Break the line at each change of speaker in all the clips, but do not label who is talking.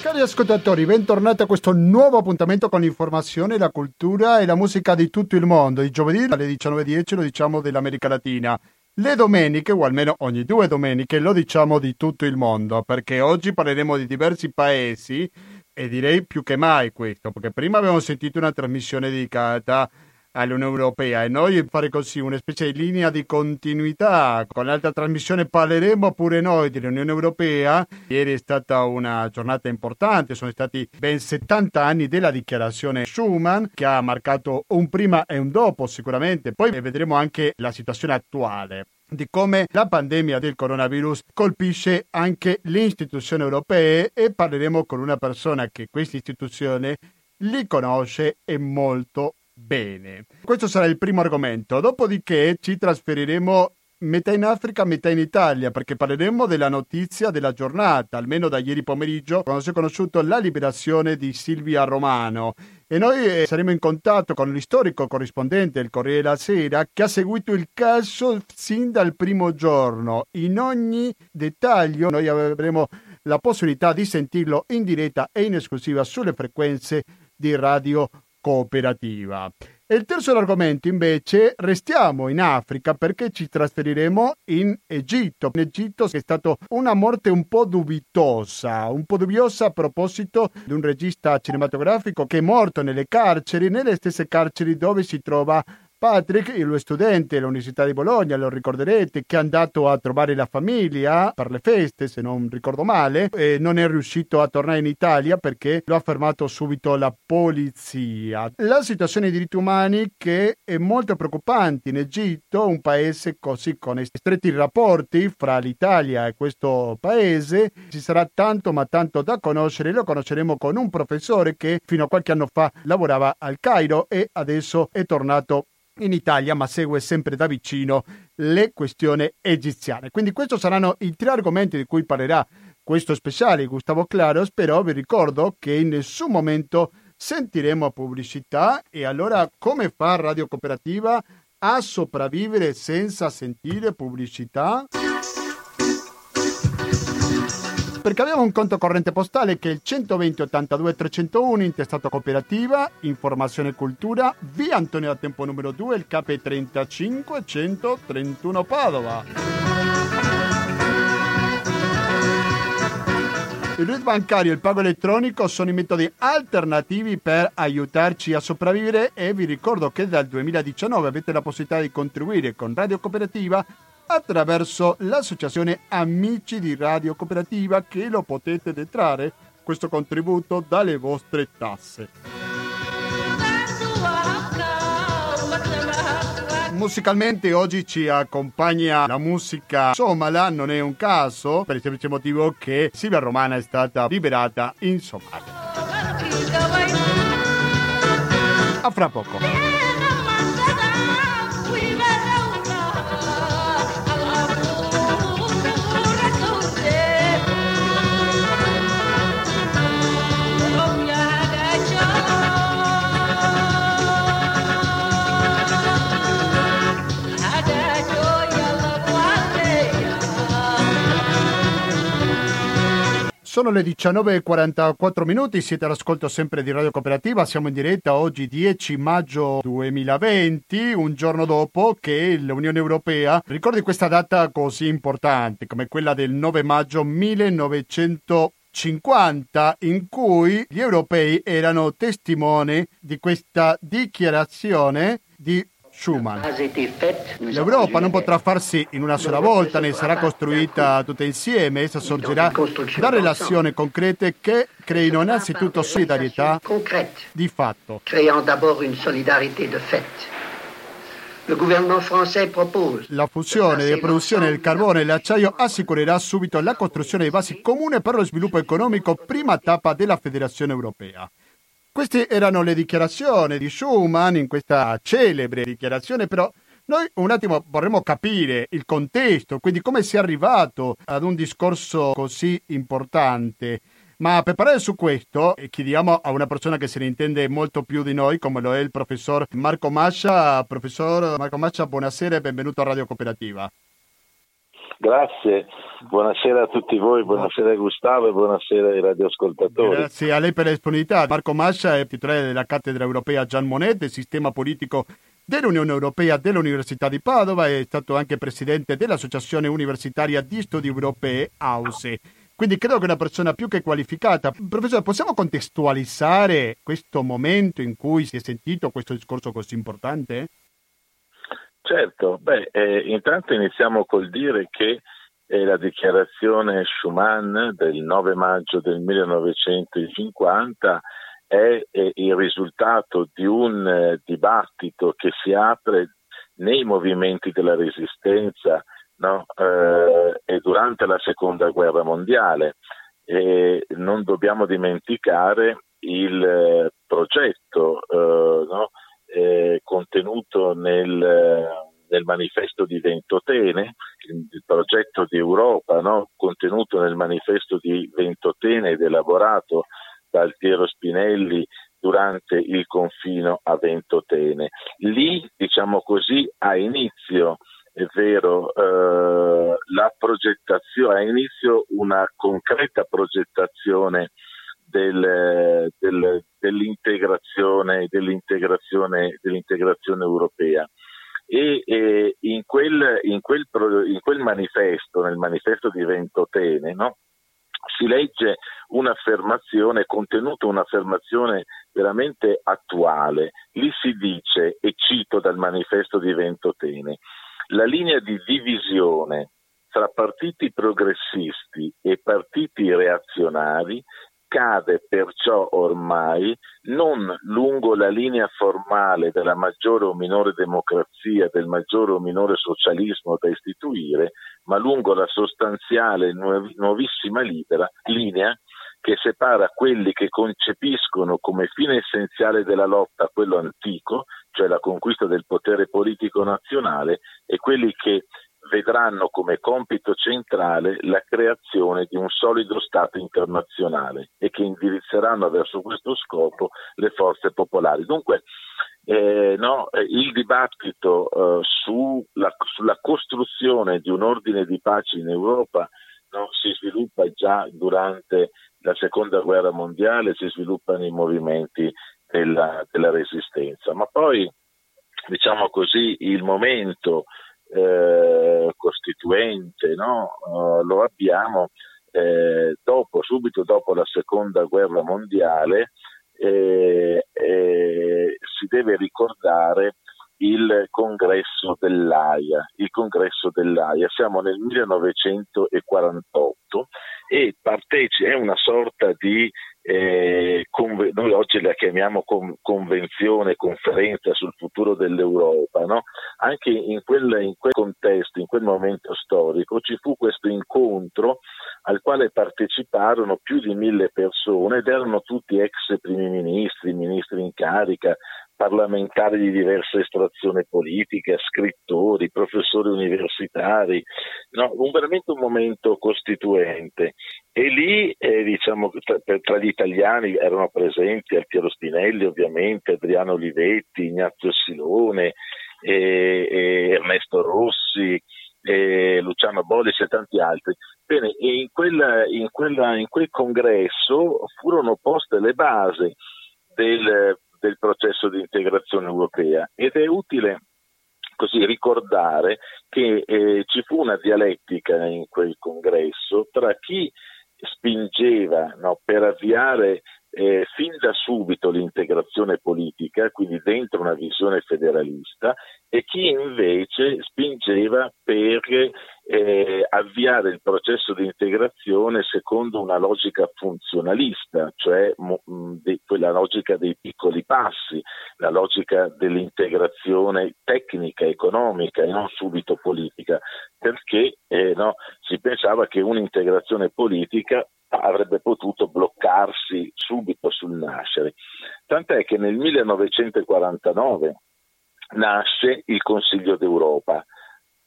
Cari ascoltatori, bentornati a questo nuovo appuntamento con l'informazione, la cultura e la musica di tutto il mondo. Il giovedì alle 19.10 lo diciamo dell'America Latina. Le domeniche, o almeno ogni due domeniche, lo diciamo di tutto il mondo, perché oggi parleremo di diversi paesi e direi più che mai questo, perché prima abbiamo sentito una trasmissione dedicata all'Unione Europea. E noi fare così una specie di linea di continuità con l'altra trasmissione parleremo pure noi dell'Unione Europea. Ieri è stata una giornata importante sono stati ben 70 anni della dichiarazione Schuman che ha marcato un prima e un dopo sicuramente. Poi vedremo anche la situazione attuale di come la pandemia del coronavirus colpisce anche le istituzioni europee. E parleremo con una persona che questa istituzione li conosce e molto bene. Questo sarà il primo argomento. Dopodiché ci trasferiremo metà in Africa, metà in Italia, perché parleremo della notizia della giornata, almeno da ieri pomeriggio, quando si è conosciuto la liberazione di Silvia Romano. E noi eh, saremo in contatto con l'istorico corrispondente del Corriere della Sera che ha seguito il caso sin dal primo giorno. In ogni dettaglio noi avremo la possibilità di sentirlo in diretta e in esclusiva sulle frequenze di Radio cooperativa. E il terzo argomento invece restiamo in Africa perché ci trasferiremo in Egitto. In Egitto è stata una morte un po' dubitosa, un po' dubbiosa a proposito di un regista cinematografico che è morto nelle carceri, nelle stesse carceri dove si trova Patrick, il studente all'Università di Bologna, lo ricorderete, che è andato a trovare la famiglia per le feste, se non ricordo male, e non è riuscito a tornare in Italia perché lo ha fermato subito la polizia. La situazione dei diritti umani che è molto preoccupante in Egitto, un paese così con stretti rapporti fra l'Italia e questo paese, ci sarà tanto ma tanto da conoscere, lo conosceremo con un professore che fino a qualche anno fa lavorava al Cairo e adesso è tornato in Italia, ma segue sempre da vicino le questioni egiziane. Quindi questi saranno i tre argomenti di cui parlerà questo speciale Gustavo Claros, però vi ricordo che in nessun momento sentiremo pubblicità e allora come fa Radio Cooperativa a sopravvivere senza sentire pubblicità? Perché abbiamo un conto corrente postale che è il 120 82 301 intestato cooperativa, informazione e cultura, via Antonio da Tempo numero 2, il KP 35 131 Padova. Il RIT bancario e il pago elettronico sono i metodi alternativi per aiutarci a sopravvivere e vi ricordo che dal 2019 avete la possibilità di contribuire con Radio Cooperativa attraverso l'associazione Amici di Radio Cooperativa che lo potete detrarre questo contributo dalle vostre tasse. Musicalmente oggi ci accompagna la musica somala, non è un caso, per il semplice motivo che Silvia Romana è stata liberata in Somalia. A fra poco. Sono le 19.44 minuti, siete all'ascolto sempre di Radio Cooperativa, siamo in diretta oggi 10 maggio 2020, un giorno dopo che l'Unione Europea ricordi questa data così importante come quella del 9 maggio 1950 in cui gli europei erano testimoni di questa dichiarazione di Schuman. L'Europa non potrà farsi in una sola volta, ne sarà costruita tutta insieme, essa sorgerà da relazioni concrete che creino innanzitutto solidarietà di fatto. La fusione delle produzioni del carbone e dell'acciaio assicurerà subito la costruzione di basi comuni per lo sviluppo economico, prima tappa della Federazione Europea. Queste erano le dichiarazioni di Schuman in questa celebre dichiarazione, però noi un attimo vorremmo capire il contesto, quindi come si è arrivato ad un discorso così importante. Ma per parlare su questo chiediamo a una persona che se ne intende molto più di noi, come lo è il professor Marco Mascia. Professor Marco Mascia, buonasera e benvenuto a Radio Cooperativa.
Grazie, buonasera a tutti voi, buonasera Gustavo e buonasera ai radioascoltatori.
Grazie a lei per la disponibilità. Marco Mascia è titolare della cattedra europea Gian Monnet del sistema politico dell'Unione Europea dell'Università di Padova, è stato anche presidente dell'Associazione Universitaria di Studi Europee AUSE. Quindi credo che è una persona più che qualificata. Professore, possiamo contestualizzare questo momento in cui si è sentito questo discorso così importante?
Certo, beh, eh, intanto iniziamo col dire che eh, la dichiarazione Schuman del 9 maggio del 1950 è, è il risultato di un eh, dibattito che si apre nei movimenti della resistenza no? eh, e durante la seconda guerra mondiale. E non dobbiamo dimenticare il eh, progetto eh, no? Eh, contenuto nel, nel, manifesto di Ventotene, il progetto di Europa no? contenuto nel manifesto di Ventotene ed elaborato da Altiero Spinelli durante il confino a Ventotene. Lì, diciamo così, ha inizio è vero, eh, la progettazione, ha inizio una concreta progettazione del, del, dell'integrazione, dell'integrazione, dell'integrazione, europea. E, e in, quel, in, quel, in, quel, manifesto, nel manifesto di Ventotene, no? si legge un'affermazione, contenuta un'affermazione veramente attuale. Lì si dice, e cito dal manifesto di Ventotene, la linea di divisione tra partiti progressisti e partiti reazionari cade perciò ormai non lungo la linea formale della maggiore o minore democrazia, del maggiore o minore socialismo da istituire, ma lungo la sostanziale nuovissima linea che separa quelli che concepiscono come fine essenziale della lotta quello antico, cioè la conquista del potere politico nazionale, e quelli che vedranno come compito centrale la creazione di un solido Stato internazionale e che indirizzeranno verso questo scopo le forze popolari. Dunque, eh, no, il dibattito eh, sulla, sulla, costruzione di un ordine di pace in Europa no, si sviluppa già durante la seconda guerra mondiale, si sviluppano i movimenti della, della resistenza, ma poi diciamo così il momento eh, costituente, no? uh, lo abbiamo eh, dopo, subito dopo la seconda guerra mondiale, eh, eh, si deve ricordare il congresso dell'AIA. Il congresso dell'AIA, siamo nel 1948 e parteci- è una sorta di eh, conve- noi oggi la chiamiamo con- convenzione, conferenza sul futuro dell'Europa, no? anche in quel, in quel, contesto, in quel momento storico, ci fu questo incontro al quale parteciparono più di mille persone ed erano tutti ex primi ministri, ministri in carica, parlamentari di diversa estrazione politica, scrittori, professori universitari, no, un, veramente un momento costituente. E lì, eh, diciamo, tra, tra, gli italiani erano presenti Altiero Spinelli, ovviamente, Adriano Olivetti, Ignazio Silone, eh, eh, Ernesto Rossi, eh, Luciano Bollis e tanti altri. Bene, in, quella, in, quella, in, quel congresso furono poste le basi del del processo di integrazione europea. Ed è utile così ricordare che eh, ci fu una dialettica in quel congresso tra chi spingeva no, per avviare eh, fin da subito l'integrazione politica, quindi dentro una visione federalista, e chi invece spingeva per eh, avviare il processo di integrazione secondo una logica funzionalista, cioè mo, di, quella logica dei piccoli passi, la logica dell'integrazione tecnica, economica e non subito politica, perché eh, no, si pensava che un'integrazione politica avrebbe potuto bloccarsi subito sul nascere. Tant'è che nel 1949 nasce il Consiglio d'Europa,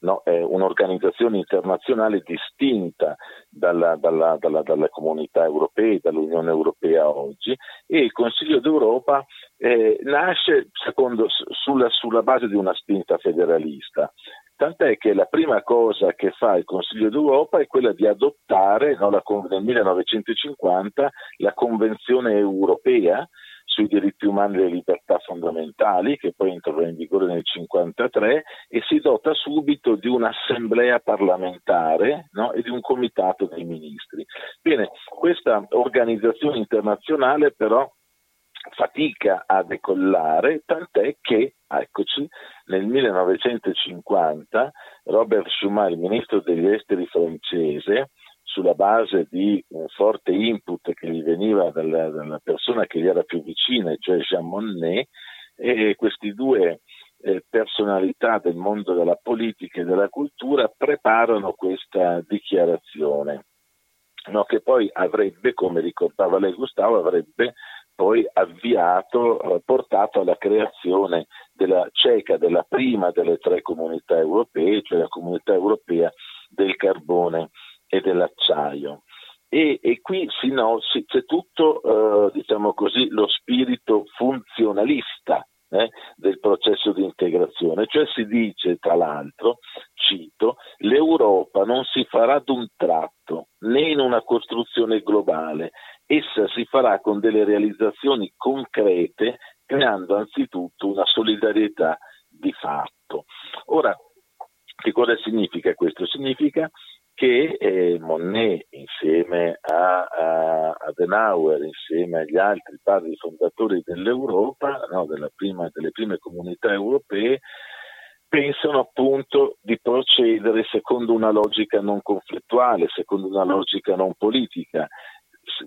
no? è un'organizzazione internazionale distinta dalla, dalla, dalla, dalle comunità europee, dall'Unione Europea oggi e il Consiglio d'Europa eh, nasce secondo, sulla, sulla, base di una spinta federalista Tant'è che la prima cosa che fa il Consiglio d'Europa è quella di adottare no, la, nel 1950 la Convenzione europea sui diritti umani e le libertà fondamentali, che poi entrerà in vigore nel 1953, e si dota subito di un'assemblea parlamentare no, e di un comitato dei ministri. Bene, questa organizzazione internazionale però fatica a decollare, tant'è che, eccoci, nel 1950 Robert Schuman, il ministro degli esteri francese, sulla base di un forte input che gli veniva dalla, dalla persona che gli era più vicina, cioè Jean Monnet, e questi due eh, personalità del mondo della politica e della cultura preparano questa dichiarazione, no, che poi avrebbe, come ricordava lei Gustavo, avrebbe poi avviato, eh, portato alla creazione della CECA, della prima delle tre comunità europee, cioè la comunità europea del carbone e dell'acciaio. E, e qui si no, si, c'è tutto, eh, diciamo così, lo spirito funzionalista eh, del processo di integrazione, cioè si dice tra l'altro, cito, l'Europa non si farà d'un tratto né in una costruzione globale, essa si farà con delle realizzazioni concrete, creando anzitutto una solidarietà di fatto. Ora, che cosa significa questo? Significa che eh, Monnet insieme a, a, Adenauer, insieme agli altri padri fondatori dell'Europa, no, della prima, delle prime comunità europee, pensano appunto di procedere secondo una logica non conflittuale, secondo una logica non politica,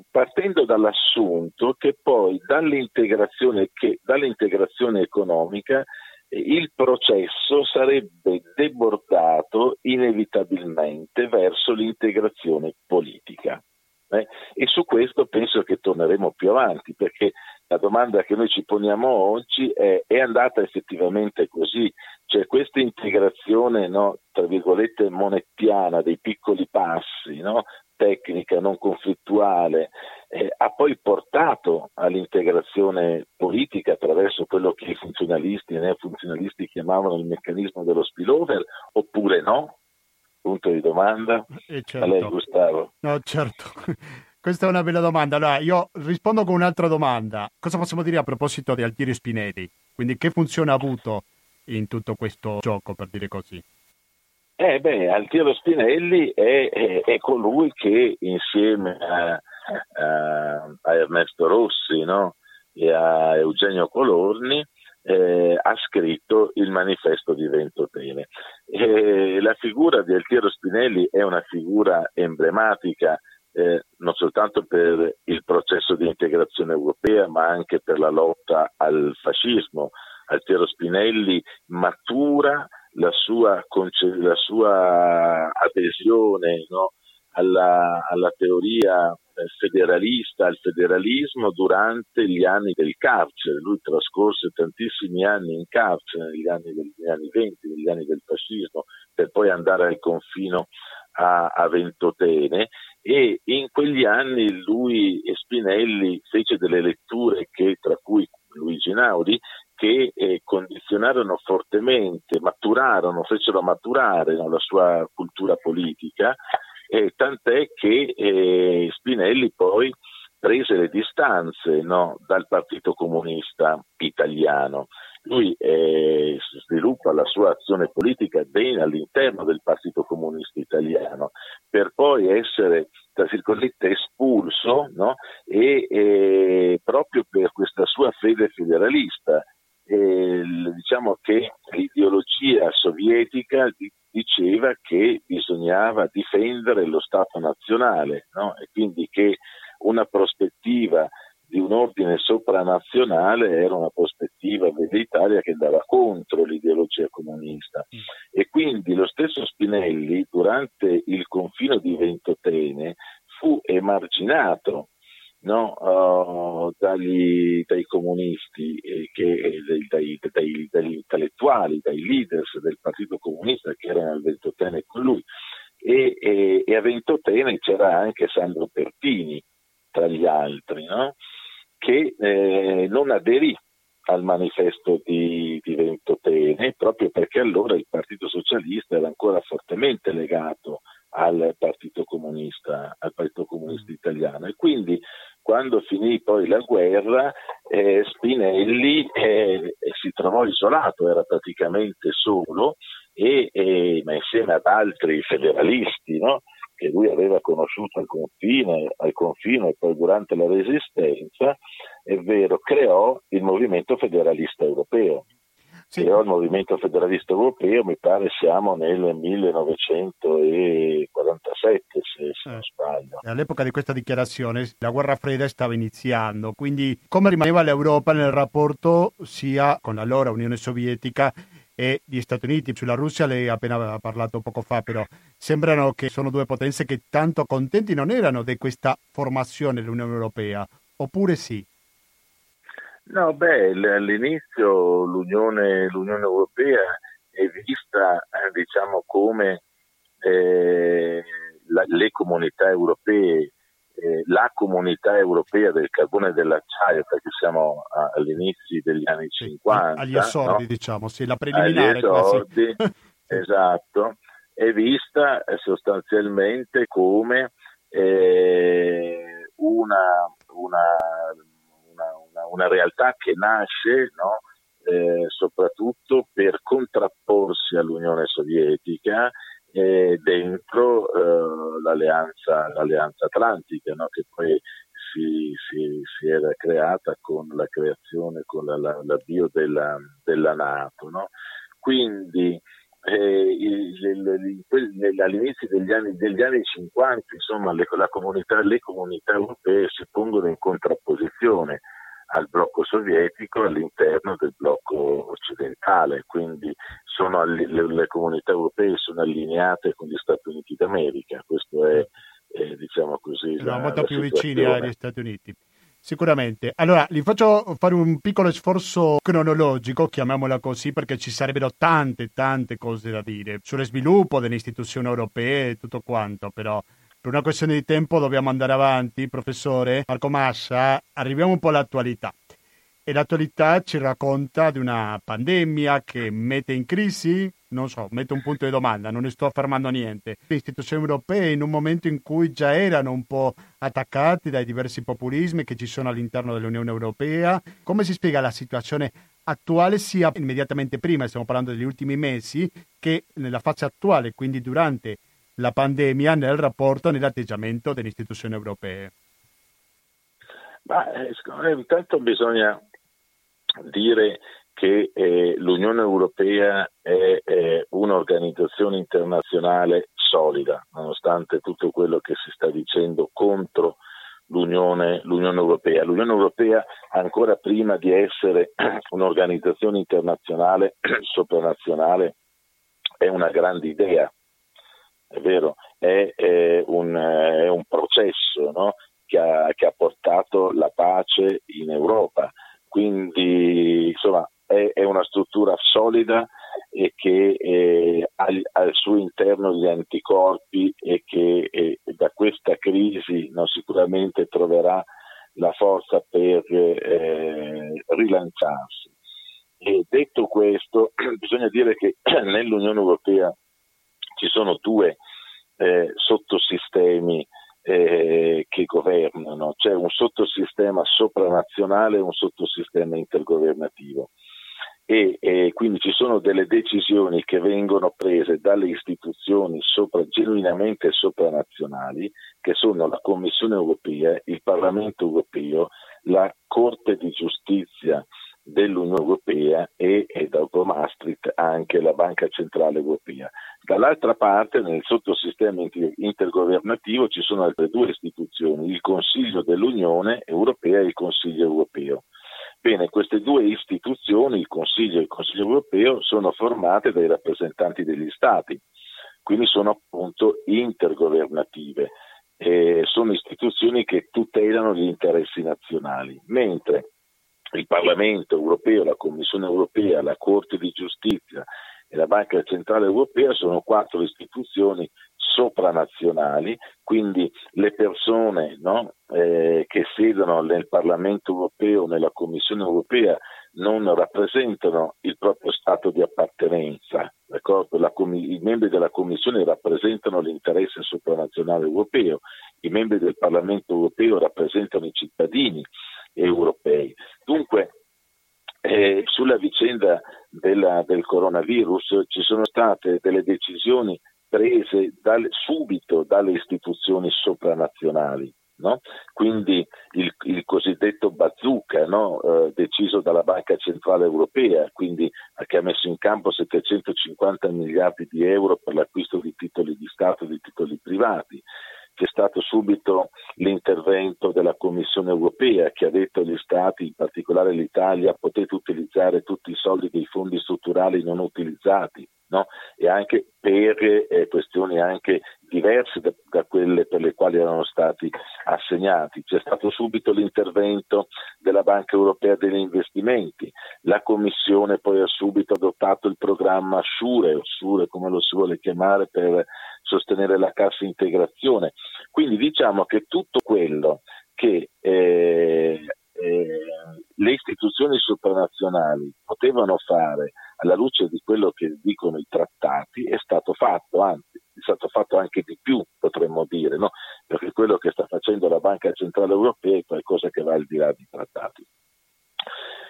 partendo dall'assunto che poi dall'integrazione, che, dall'integrazione economica il processo sarebbe debordato inevitabilmente verso l'integrazione politica. Eh? E su questo penso che torneremo più avanti, perché la domanda che noi ci poniamo oggi è, è andata effettivamente così? Cioè questa integrazione, no, tra virgolette, monettiana dei piccoli passi, no, tecnica, non conflittuale, eh, ha poi portato all'integrazione politica attraverso quello che i funzionalisti e i neofunzionalisti chiamavano il meccanismo dello spillover, oppure no? Punto di domanda.
Eh certo.
A lei Gustavo.
No, certo. Questa è una bella domanda. Allora, io rispondo con un'altra domanda. Cosa possiamo dire a proposito di Altieri Spinelli? Quindi che funzione ha avuto in tutto questo gioco, per dire così?
Eh beh, Altiero Spinelli è, è, è colui che insieme a, a, a Ernesto Rossi no? e a Eugenio Colorni eh, ha scritto il manifesto di Ventotene. Eh, la figura di Altiero Spinelli è una figura emblematica eh, non soltanto per il processo di integrazione europea, ma anche per la lotta al fascismo. Altiero Spinelli matura la sua, la sua adesione no, alla, alla, teoria eh, federalista, al federalismo durante gli anni del carcere. Lui trascorse tantissimi anni in carcere, negli anni, negli anni 20, negli anni del fascismo, per poi andare al confino a, a Ventotene e in quegli anni lui e Spinelli fece delle letture che, tra cui Luigi Naudi, che eh, condizionarono fortemente, maturarono, fecero maturare no, la sua cultura politica, eh, tant'è che eh, Spinelli poi prese le distanze no, dal Partito Comunista Italiano. Lui eh, sviluppa la sua azione politica bene all'interno del Partito Comunista Italiano, per poi essere, tra virgolette, espulso no, e, e proprio per questa sua fede federalista eh, diciamo che l'ideologia sovietica diceva che bisognava difendere lo Stato nazionale no? e quindi che una prospettiva di un ordine sopranazionale era una prospettiva dell'Italia che andava contro l'ideologia comunista mm. e quindi lo stesso Spinelli durante il confino di Ventotene fu emarginato no, uh, dagli, dai comunisti, eh, che, dai, dai, dagli intellettuali, dai leaders del Partito Comunista che erano al Ventotene con lui. E, e, e, a Ventotene c'era anche Sandro Pertini tra gli altri, no? che eh, non aderì al manifesto di, di movimento Tene, proprio perché allora il Partito Socialista era ancora fortemente legato al Partito Comunista, al Partito Comunista Italiano e quindi quando finì poi la guerra eh, Spinelli eh, si trovò isolato, era praticamente solo e, e, ma insieme ad altri federalisti no? che lui aveva conosciuto al confine, al confine e poi durante la resistenza, è vero, creò il movimento federalista europeo. Sì. Creò il movimento federalista europeo, mi pare siamo nel 1947 se, se non eh. sbaglio.
All'epoca di questa dichiarazione la guerra fredda stava iniziando, quindi come rimaneva l'Europa nel rapporto sia con l'allora Unione Sovietica e gli Stati Uniti. Sulla Russia lei appena aveva parlato poco fa, però sembrano che sono due potenze che tanto contenti non erano di questa formazione dell'Unione Europea, oppure sì?
No, beh, all'inizio l'Unione, l'Unione Europea è vista eh, diciamo come eh, la, le comunità europee eh, la comunità europea del carbone e dell'acciaio, perché siamo a, all'inizio degli anni 50.
Agli esordi,
no?
diciamo, sì, la preliminare.
Agli esordi, esatto, è vista eh, sostanzialmente come eh, una, una, una, realtà che nasce no? eh, soprattutto per contrapporsi all'Unione Sovietica e dentro eh, l'alleanza, l'alleanza, Atlantica, no? che poi si, si, si, era creata con la creazione, con la, la, l'avvio della, della Nato. No? Quindi eh, il, il, il, all'inizio degli anni, degli anni 50 insomma, le, comunità, le comunità europee si pongono in contrapposizione al blocco sovietico all'interno del blocco occidentale, quindi sono, le, le, comunità europee sono allineate con gli Stati Uniti d'America, questo è, è diciamo così.
Sono molto più vicini agli Stati Uniti. Sicuramente. Allora, vi faccio fare un piccolo sforzo cronologico, chiamiamola così, perché ci sarebbero tante, tante cose da dire sullo sviluppo delle istituzioni europee e tutto quanto, però per una questione di tempo dobbiamo andare avanti, professore Marco Massa, arriviamo un po' all'attualità. E l'attualità ci racconta di una pandemia che mette in crisi, non so, mette un punto di domanda, non ne sto affermando niente. Le istituzioni europee in un momento in cui già erano un po' attaccati dai diversi populismi che ci sono all'interno dell'Unione Europea, come si spiega la situazione attuale sia immediatamente prima, stiamo parlando degli ultimi mesi, che nella fase attuale, quindi durante la pandemia nel rapporto, nell'atteggiamento delle istituzioni europee?
Ma, eh, intanto bisogna dire che eh, l'Unione Europea è, è, un'organizzazione internazionale solida, nonostante tutto quello che si sta dicendo contro l'Unione, l'Unione Europea. L'Unione Europea, ancora prima di essere un'organizzazione internazionale sopranazionale, è una grande idea è vero, è, è, un, è un, processo no? che, ha, che, ha, portato la pace in Europa. Quindi insomma è, è una struttura solida e che eh, ha al suo interno gli anticorpi e che eh, da questa crisi no, sicuramente troverà la forza per eh, rilanciarsi. E detto questo, bisogna dire che nell'Unione Europea ci sono due eh, sottosistemi eh, che governano, c'è un sottosistema sopranazionale e un sottosistema intergovernativo. E, e, quindi ci sono delle decisioni che vengono prese dalle istituzioni sopra, genuinamente sopranazionali, che sono la Commissione europea, il Parlamento europeo, la Corte di giustizia dell'Unione Europea e, e dopo Maastricht anche la Banca Centrale Europea. Dall'altra parte nel sottosistema intergovernativo ci sono altre due istituzioni, il Consiglio dell'Unione Europea e il Consiglio Europeo. Bene, queste due istituzioni, il Consiglio e il Consiglio Europeo, sono formate dai rappresentanti degli Stati, quindi sono appunto intergovernative. Eh, sono istituzioni che tutelano gli interessi nazionali, mentre il Parlamento europeo, la Commissione europea, la Corte di giustizia e la Banca Centrale Europea sono quattro istituzioni sopranazionali, quindi le persone no, eh, che siedono nel Parlamento europeo, nella Commissione europea, non rappresentano il proprio stato di appartenenza. Com- I membri della Commissione rappresentano l'interesse sopranazionale europeo, i membri del Parlamento europeo rappresentano i cittadini europei. Dunque, eh, sulla vicenda della, del coronavirus ci sono state delle decisioni prese dal, subito dalle istituzioni sopranazionali. No? Quindi il, il, cosiddetto bazooka no? eh, deciso dalla Banca Centrale Europea, quindi, che ha messo in campo 750 miliardi di euro per l'acquisto di titoli di Stato e di titoli privati. C'è stato subito l'intervento della Commissione europea che ha detto agli Stati, in particolare l'Italia, potete utilizzare tutti i soldi dei fondi strutturali non utilizzati no? e anche per eh, questioni anche diverse da, da, quelle per le quali erano stati assegnati. C'è stato subito l'intervento della Banca Europea degli Investimenti, la Commissione poi ha subito adottato il programma Sure, o Sure come lo si vuole chiamare, per sostenere la cassa integrazione. Quindi diciamo che tutto quello che eh, eh, le istituzioni sopranazionali potevano fare alla luce di quello che dicono i trattati è stato fatto, anzi è stato fatto anche di più, potremmo dire, no? perché quello che sta facendo la Banca Centrale Europea è qualcosa che va al di là dei trattati.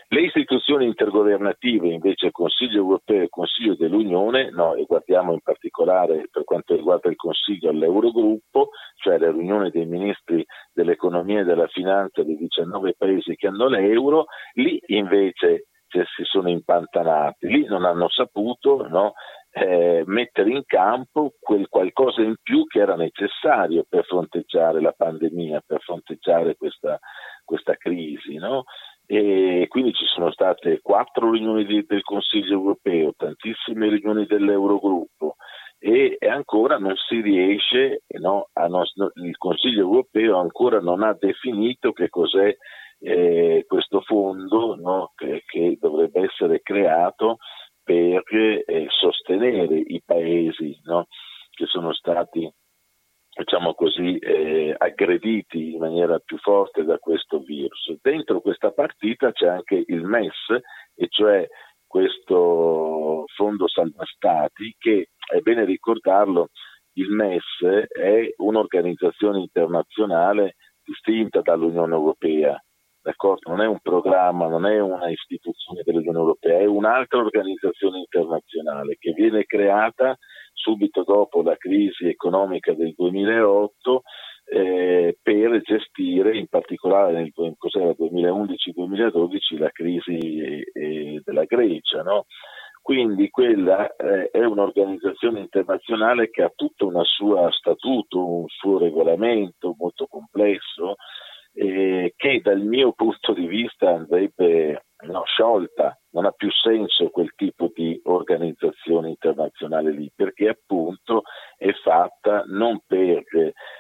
Le istituzioni intergovernative, invece Consiglio europeo e Consiglio dell'Unione, no, e guardiamo in particolare per quanto riguarda il Consiglio all'Eurogruppo, cioè la riunione dei ministri dell'economia e della finanza dei 19 paesi che hanno l'euro, lì invece si sono impantanati, lì non hanno saputo no, eh, mettere in campo quel qualcosa in più che era necessario per fronteggiare la pandemia, per fronteggiare questa, questa crisi. No? E quindi ci sono state quattro riunioni di, del Consiglio europeo, tantissime riunioni dell'Eurogruppo e, e ancora non si riesce, no, non, il Consiglio europeo ancora non ha definito che cos'è eh, questo fondo no, che, che, dovrebbe essere creato per eh, sostenere i paesi no, che sono stati diciamo così, eh, aggrediti in maniera più forte da questo virus. Dentro questa partita c'è anche il MES, e cioè questo fondo salva stati che, è bene ricordarlo, il MES è un'organizzazione internazionale distinta dall'Unione Europea d'accordo? Non è un programma, non è una istituzione dell'Unione Europea, è un'altra organizzazione internazionale che viene creata subito dopo la crisi economica del 2008 eh, per gestire in particolare nel 2011-2012 la crisi eh, della Grecia. No? Quindi quella eh, è un'organizzazione internazionale che ha tutto un suo statuto, un suo regolamento molto complesso eh, che dal mio punto di vista andrebbe no, sciolta, non ha più senso quel tipo di organizzazione internazionale lì, perché appunto è fatta non per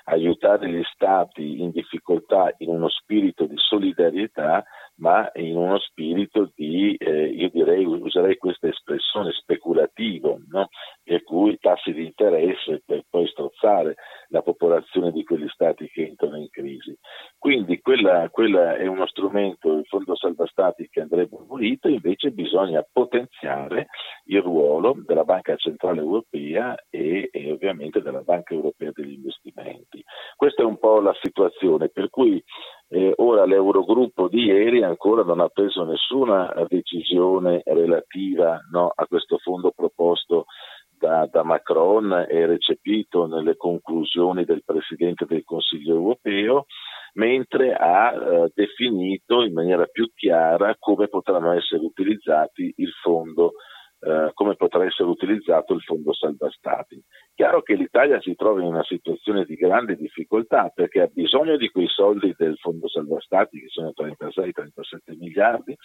aiutare gli stati in difficoltà in uno spirito di solidarietà, ma in uno spirito di, eh, io direi, userei questa espressione, speculativo, no? per cui tassi di interesse poi strozzare la popolazione di quegli stati che entrano in crisi. Quindi quella è uno strumento, il Fondo Salva Stati che andrebbe abolito, invece bisogna potenziare il ruolo della Banca Centrale Europea e, e ovviamente della Banca Europea degli Investimenti. Questa è un po' la situazione, per cui eh, ora l'Eurogruppo di ieri ancora non ha preso nessuna decisione relativa no, a questo fondo proposto da, da, Macron e recepito nelle conclusioni del Presidente del Consiglio europeo, mentre ha eh, definito in maniera più chiara come potranno essere utilizzati il fondo eh, come potrà essere utilizzato il fondo salva stati. Chiaro che l'Italia si trova in una situazione di grande difficoltà perché ha bisogno di quei soldi del fondo salva stati che sono 36-37 miliardi,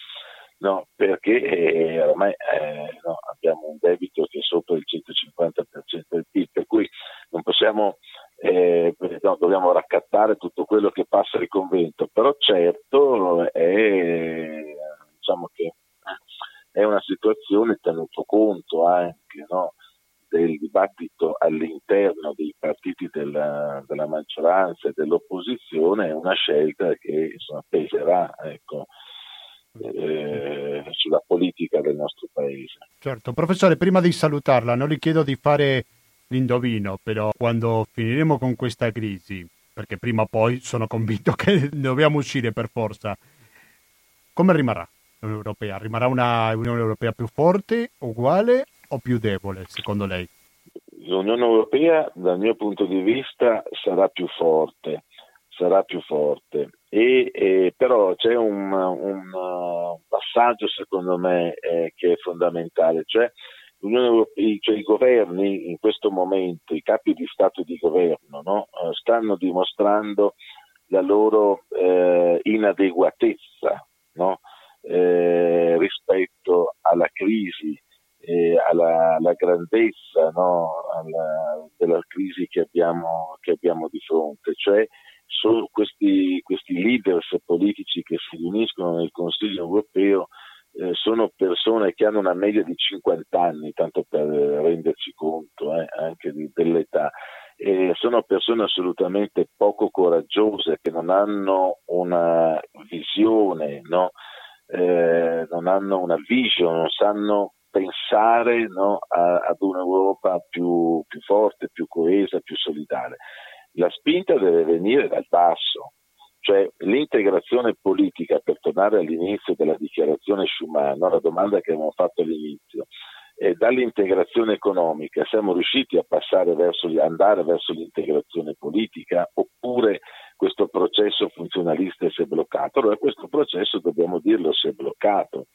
no, perché eh, ormai eh, no, abbiamo un debito che è sopra il 150% del PIL, per cui non possiamo, eh, no, dobbiamo raccattare tutto quello che passa il convento, però certo è, diciamo che è una situazione tenuto conto anche anche no, del dibattito all'interno dei partiti della, della, maggioranza e dell'opposizione è una scelta che insomma, peserà ecco, eh, sulla politica del nostro paese.
Certo, professore, prima di salutarla non le chiedo di fare l'indovino, però quando finiremo con questa crisi, perché prima o poi sono convinto che dobbiamo uscire per forza, come rimarrà l'Unione Europea? Rimarrà una Unione Europea più forte, uguale o più debole, secondo lei?
L'Unione Europea, dal mio punto di vista, sarà più forte, sarà più forte. E, e però c'è un, un uh, passaggio, secondo me, eh, che è fondamentale, cioè Europea, cioè i governi in questo momento, i capi di Stato e di governo, no? Eh, stanno dimostrando la loro eh, inadeguatezza no? eh, rispetto alla crisi, alla, alla, grandezza no? alla, della crisi che abbiamo, che abbiamo, di fronte. Cioè, sono questi, questi leaders politici che si riuniscono nel Consiglio europeo eh, sono persone che hanno una media di 50 anni, tanto per renderci conto eh, anche di, dell'età. Eh, sono persone assolutamente poco coraggiose che non hanno una visione, no? Eh, non hanno una vision, non sanno pensare no? a, ad un'Europa più, più forte, più coesa, più solidale. La spinta deve venire dal basso, cioè l'integrazione politica, per tornare all'inizio della dichiarazione Schumann, no? la domanda che abbiamo fatto all'inizio, eh, dall'integrazione economica siamo riusciti a passare verso, andare verso l'integrazione politica oppure questo processo funzionalista si è bloccato? Allora questo processo, dobbiamo dirlo, si è bloccato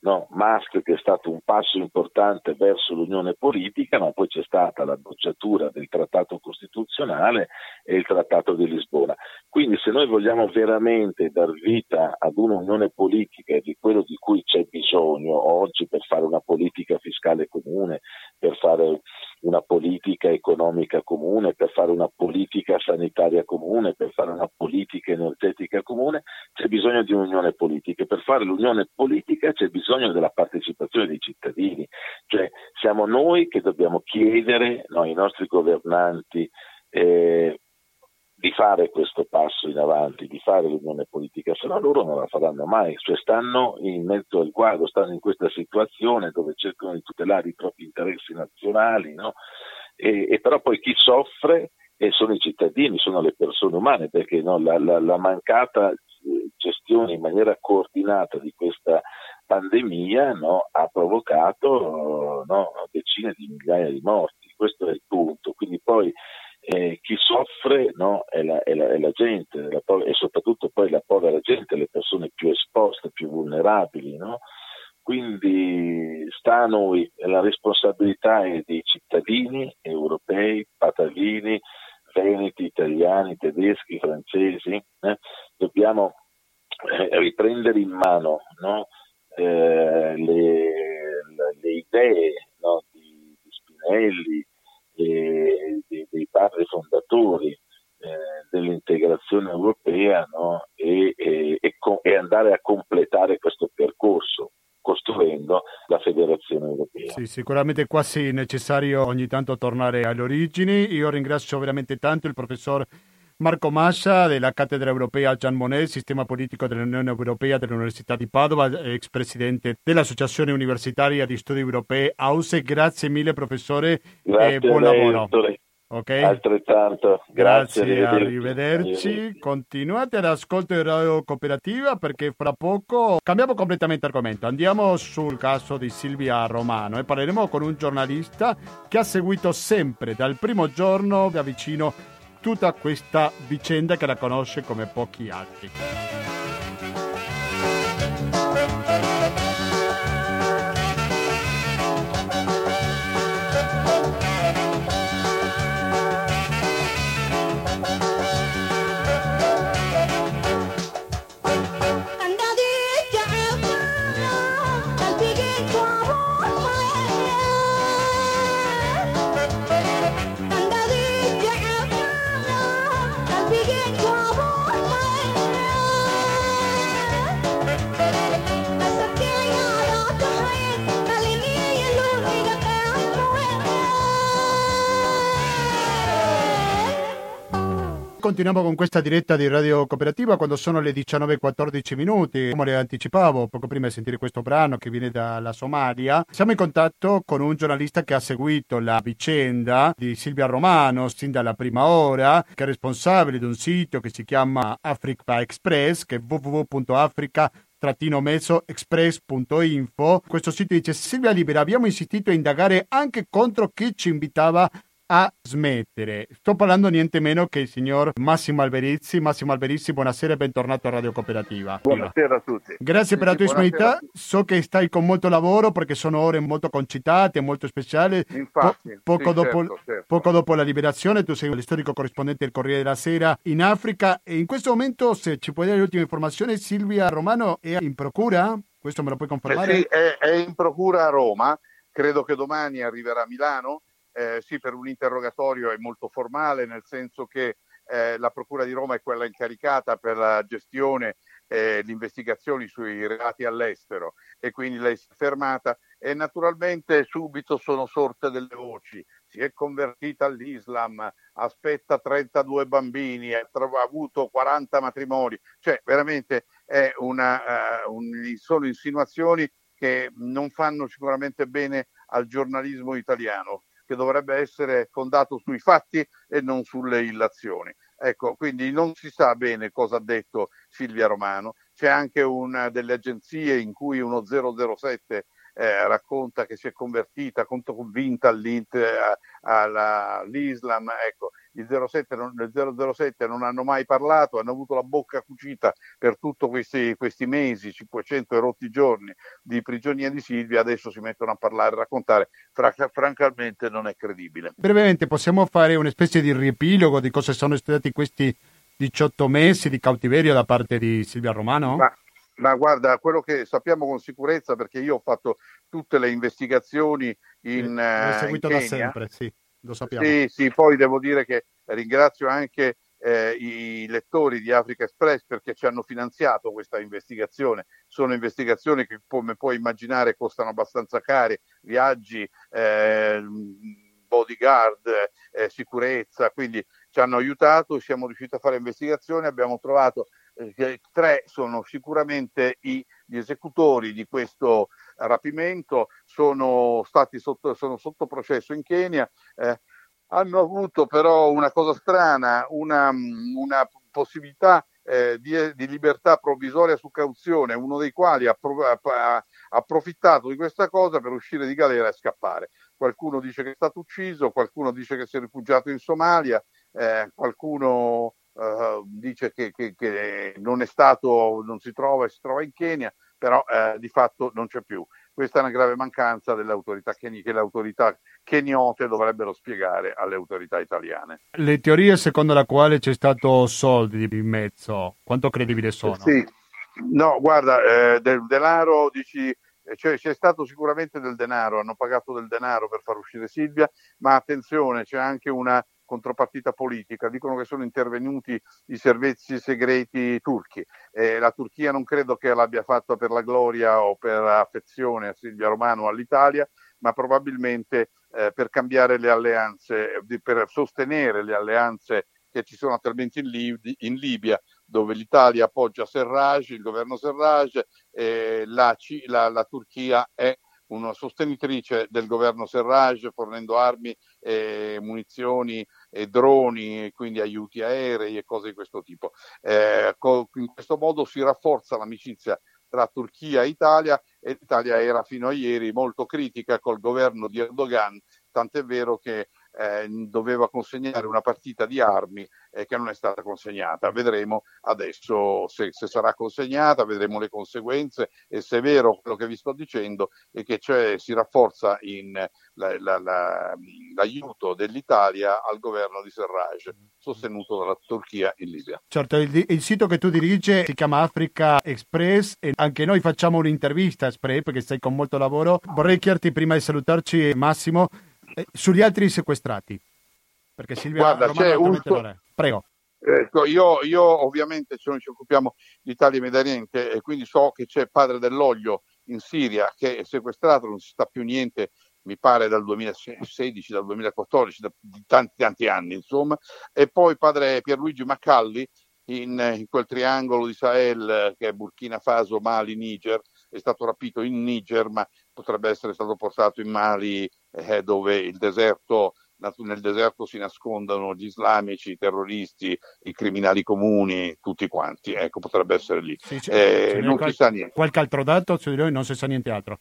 no, Musk che è stato un passo importante verso l'unione politica, ma poi c'è stata la bocciatura del trattato costituzionale e il trattato di Lisbona. Quindi se noi vogliamo veramente dar vita ad un'unione politica e di quello di cui c'è bisogno oggi per fare una politica fiscale comune, per fare una politica economica comune, per fare una politica sanitaria comune, per fare una politica energetica comune, c'è bisogno di un'unione politica. Per fare l'unione politica c'è bisogno della partecipazione dei cittadini, cioè siamo noi che dobbiamo chiedere no, ai nostri governanti eh, di fare questo passo in avanti, di fare l'unione politica, se no loro non la faranno mai, cioè stanno in mezzo al quadro, stanno in questa situazione dove cercano di tutelare i propri interessi nazionali, no? e, e, però poi chi soffre eh, sono i cittadini, sono le persone umane, perché no, la, la, la, mancata gestione in maniera coordinata di questa pandemia ha provocato decine di migliaia di morti, questo è il punto, quindi poi eh, chi soffre no, è, la, è, la, è, la, gente la po- e soprattutto poi la povera gente, le persone più esposte, più vulnerabili. No? Quindi sta a noi, la responsabilità è dei cittadini europei, patavini, veneti, italiani, tedeschi, francesi. Eh? Dobbiamo eh, riprendere in mano no? eh, le, le, idee di, di Spinelli, e dei, dei padri fondatori eh, dell'integrazione europea no? e, e, e, e andare a completare questo percorso costruendo la federazione europea.
Sì, sicuramente quasi necessario ogni tanto tornare alle origini. Io ringrazio veramente tanto il professor Marco Massa della cattedra europea Jean Monnet, sistema politico dell'Unione Europea dell'Università di Padova, ex presidente dell'Associazione Universitaria di Studi Europei AUSE. Grazie mille professore
Grazie
e buon lavoro.
Okay. Altrettanto, grazie.
grazie arrivederci. arrivederci. Continuate all'ascolto di Radio Cooperativa perché fra poco cambiamo completamente argomento. Andiamo sul caso di Silvia Romano e parleremo con un giornalista che ha seguito sempre dal primo giorno da vicino tutta questa vicenda che la conosce come pochi altri. Continuiamo con questa diretta di Radio Cooperativa quando sono le 19.14 minuti. Come le anticipavo poco prima di sentire questo brano che viene dalla Somalia, siamo in contatto con un giornalista che ha seguito la vicenda di Silvia Romano sin dalla prima ora, che è responsabile di un sito che si chiama Africa Express, che è www.africa express.info. Questo sito dice Silvia Libera, abbiamo insistito a indagare anche contro chi ci invitava a smettere. Sto parlando niente meno che il signor Massimo Alberizzi. Massimo Alberizzi, buonasera e bentornato a Radio Cooperativa.
Buonasera a tutti.
Grazie sì, per la tua disponibilità. So che stai con molto lavoro perché sono ore molto concitate, molto speciali.
Infatti,
po- poco,
sì,
dopo,
certo, certo.
poco, dopo, la liberazione, tu sei l'istorico corrispondente del Corriere della Sera in Africa e in questo momento, se ci puoi dare l'ultima informazione, Silvia Romano è in procura? Questo me lo puoi confermare?
Eh sì, è, è in procura a Roma. Credo che domani arriverà a Milano eh, sì, per un interrogatorio è molto formale, nel senso che eh, la Procura di Roma è quella incaricata per la gestione e eh, le investigazioni sui reati all'estero e quindi lei si è fermata e naturalmente subito sono sorte delle voci. Si è convertita all'Islam, aspetta 32 bambini, ha, ha avuto 40 matrimoni, cioè veramente una, uh, un, sono insinuazioni che non fanno sicuramente bene al giornalismo italiano che dovrebbe essere fondato sui fatti e non sulle illazioni. Ecco, quindi non si sa bene cosa ha detto Silvia Romano. C'è anche una delle agenzie in cui uno 007 eh, racconta che si è convertita, convinta all'Islam. Ecco, il 07, non, il 007 non hanno mai parlato, hanno avuto la bocca cucita per tutti questi, questi, mesi, 500 e rotti giorni di prigionia di Silvia, adesso si mettono a parlare, a raccontare, Fra, francamente non è credibile.
Brevemente possiamo fare una specie di riepilogo di cosa sono stati questi 18 mesi di cautiverio da parte di Silvia Romano?
Ma, ma guarda, quello che sappiamo con sicurezza, perché io ho fatto tutte le investigazioni in,
L'hai
uh,
seguito
in
da sempre, sì, lo sappiamo.
Sì, sì, poi devo dire che ringrazio anche eh, i lettori di Africa Express perché ci hanno finanziato questa investigazione. Sono investigazioni che, come puoi immaginare, costano abbastanza cari, viaggi, eh, bodyguard, eh, sicurezza, quindi ci hanno aiutato, siamo riusciti a fare investigazioni, abbiamo trovato eh, tre sono sicuramente i, gli esecutori di questo rapimento, sono stati sotto, sono sotto processo in Kenya, eh, hanno avuto però una cosa strana, una, una possibilità eh, di, di, libertà provvisoria su cauzione, uno dei quali ha, ha, approfittato di questa cosa per uscire di galera e scappare. Qualcuno dice che è stato ucciso, qualcuno dice che si è rifugiato in Somalia, eh, qualcuno uh, dice che, che, che, non è stato, non si trova e si trova in Kenya, però eh, di fatto non c'è più. Questa è una grave mancanza delle autorità keni, che le autorità keniote dovrebbero spiegare alle autorità italiane.
Le teorie secondo la quale c'è stato soldi in mezzo, quanto credibili sono?
Sì, no, guarda, eh, del denaro dici cioè, c'è stato sicuramente del denaro, hanno pagato del denaro per far uscire Silvia, ma attenzione, c'è anche una contropartita politica, dicono che sono intervenuti i servizi segreti turchi. Eh, la Turchia non credo che l'abbia fatto per la gloria o per affezione a Silvia Romano o all'Italia, ma probabilmente eh, per cambiare le alleanze, per sostenere le alleanze che ci sono attualmente in, Lib- in Libia, dove l'Italia appoggia Serraj, il governo Serraj, e la, C- la, la Turchia è una sostenitrice del governo Serraj fornendo armi, e munizioni e droni, e quindi aiuti aerei e cose di questo tipo. Eh, in questo modo si rafforza l'amicizia tra Turchia e Italia e l'Italia era fino a ieri molto critica col governo di Erdogan, tant'è vero che eh, doveva consegnare una partita di armi eh, che non è stata consegnata. Vedremo adesso se, se, sarà consegnata, vedremo le conseguenze e se è vero quello che vi sto dicendo e che si rafforza la, la, la, l'aiuto dell'Italia al governo di Serraj, sostenuto dalla Turchia in Libia.
Certo, il, il sito che tu dirigi si chiama Africa Express e anche noi facciamo un'intervista a Express perché stai con molto lavoro. Vorrei chiederti prima di salutarci Massimo eh, sugli altri sequestrati. Perché Silvia
Guarda,
Romano
c'è un...
non è. Prego.
Ecco, io, io, ovviamente ci occupiamo di Italia Medio Oriente e quindi so che c'è padre dell'olio in Siria che è sequestrato, non si sa più niente mi pare dal 2016, dal 2014, da tanti tanti anni insomma, e poi padre Pierluigi Maccalli in, in quel triangolo di Sahel che è Burkina Faso, Mali, Niger, è stato rapito in Niger ma potrebbe essere stato portato in Mali eh, dove il deserto nel deserto si nascondono gli islamici, i terroristi, i criminali comuni, tutti quanti. Ecco, potrebbe essere lì. Sì, eh, non qual- si sa niente.
Qualche altro dato su di noi non si sa niente altro.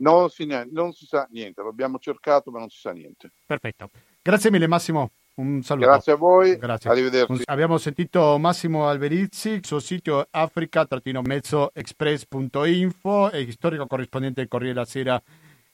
Non si, non si sa niente, l'abbiamo cercato ma non si sa niente.
Perfetto. Grazie mille Massimo. Un saluto.
Grazie a voi, Grazie. arrivederci.
Abbiamo sentito Massimo Alberizzi sul sito africa-mezzoexpress.info e storico corrispondente del Corriere della Sera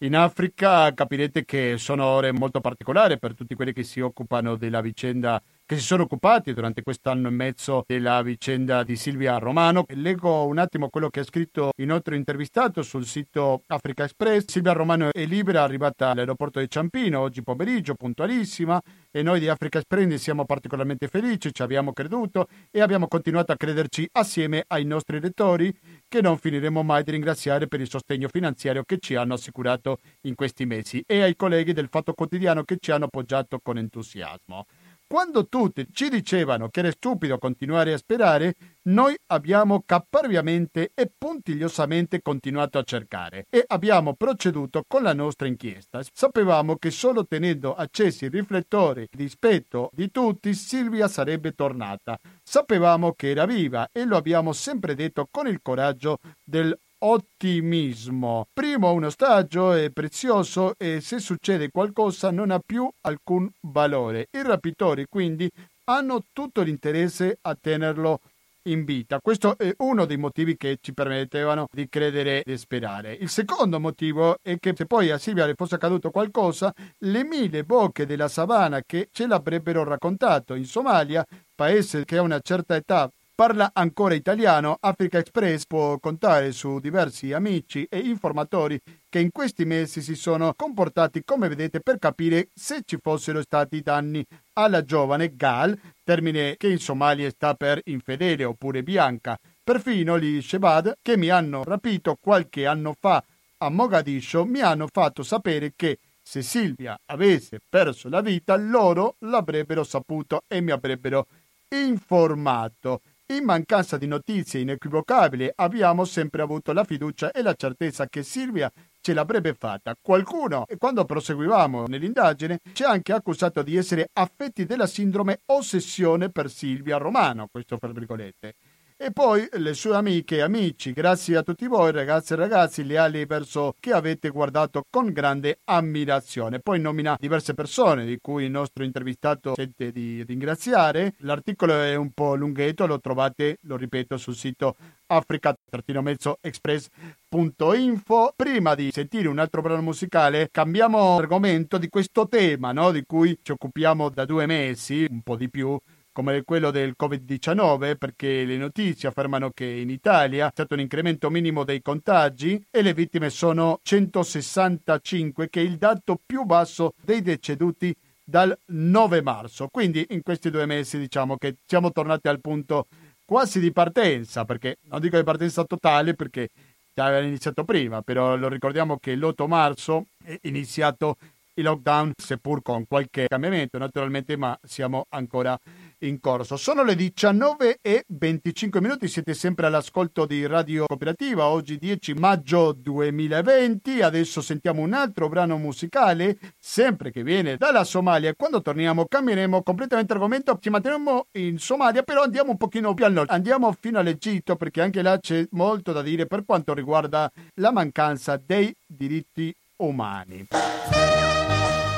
in Africa capirete che sono ore molto particolari per tutti quelli che si occupano della vicenda che si sono occupati durante quest'anno e mezzo della vicenda di Silvia Romano. Leggo un attimo quello che ha scritto il nostro intervistato sul sito Africa Express. Silvia Romano è libera, arrivata all'aeroporto di Ciampino oggi pomeriggio, puntualissima, e noi di Africa Express siamo particolarmente felici, ci abbiamo creduto e abbiamo continuato a crederci assieme ai nostri lettori che non finiremo mai di ringraziare per il sostegno finanziario che ci hanno assicurato in questi mesi e ai colleghi del Fatto Quotidiano che ci hanno appoggiato con entusiasmo. Quando tutti ci dicevano che era stupido continuare a sperare, noi abbiamo capparviamente e puntigliosamente continuato a cercare e abbiamo proceduto con la nostra inchiesta. Sapevamo che solo tenendo accesi i riflettori di rispetto di tutti Silvia sarebbe tornata. Sapevamo che era viva e lo abbiamo sempre detto con il coraggio del ottimismo. Primo, uno stagio è prezioso e se succede qualcosa non ha più alcun valore. I rapitori quindi hanno tutto l'interesse a tenerlo in vita. Questo è uno dei motivi che ci permettevano di credere e sperare. Il secondo motivo è che se poi a Silvia le fosse accaduto qualcosa, le mille bocche della savana che ce l'avrebbero raccontato in Somalia, paese che a una certa età Parla ancora italiano, Africa Express può contare su diversi amici e informatori che in questi mesi si sono comportati come vedete per capire se ci fossero stati danni alla giovane Gal, termine che in Somalia sta per infedele oppure bianca. Perfino gli Shebad che mi hanno rapito qualche anno fa a Mogadiscio mi hanno fatto sapere che se Silvia avesse perso la vita loro l'avrebbero saputo e mi avrebbero informato. In mancanza di notizie inequivocabili abbiamo sempre avuto la fiducia e la certezza che Silvia ce l'avrebbe fatta. Qualcuno, quando proseguivamo nell'indagine, ci ha anche accusato di essere affetti della sindrome ossessione per Silvia Romano, questo fra virgolette e poi le sue amiche e amici. Grazie a tutti voi ragazzi e ragazzi leali verso che avete guardato con grande ammirazione. Poi nomina diverse persone di cui il nostro intervistato sente di ringraziare. L'articolo è un po' lunghetto, lo trovate, lo ripeto, sul sito africa-express.info. Prima di sentire un altro brano musicale, cambiamo argomento di questo tema, no? di cui ci occupiamo da due mesi, un po' di più come quello del Covid-19 perché le notizie affermano che in Italia è stato un incremento minimo dei contagi e le vittime sono 165 che è il dato più basso dei deceduti dal 9 marzo. Quindi in questi due mesi diciamo che siamo tornati al punto quasi di partenza, perché non dico di partenza totale perché già aveva iniziato prima, però lo ricordiamo che l'8 marzo è iniziato il lockdown, seppur con qualche cambiamento naturalmente, ma siamo ancora in corso. Sono le 19 e 25 minuti, siete sempre all'ascolto di Radio Cooperativa, oggi 10 maggio 2020, adesso sentiamo un altro brano musicale, sempre che viene dalla Somalia. Quando torniamo cambieremo completamente argomento, ci manteniamo in Somalia, però andiamo un pochino più al nord, andiamo fino all'Egitto perché anche là c'è molto da dire per quanto riguarda la mancanza dei diritti umani.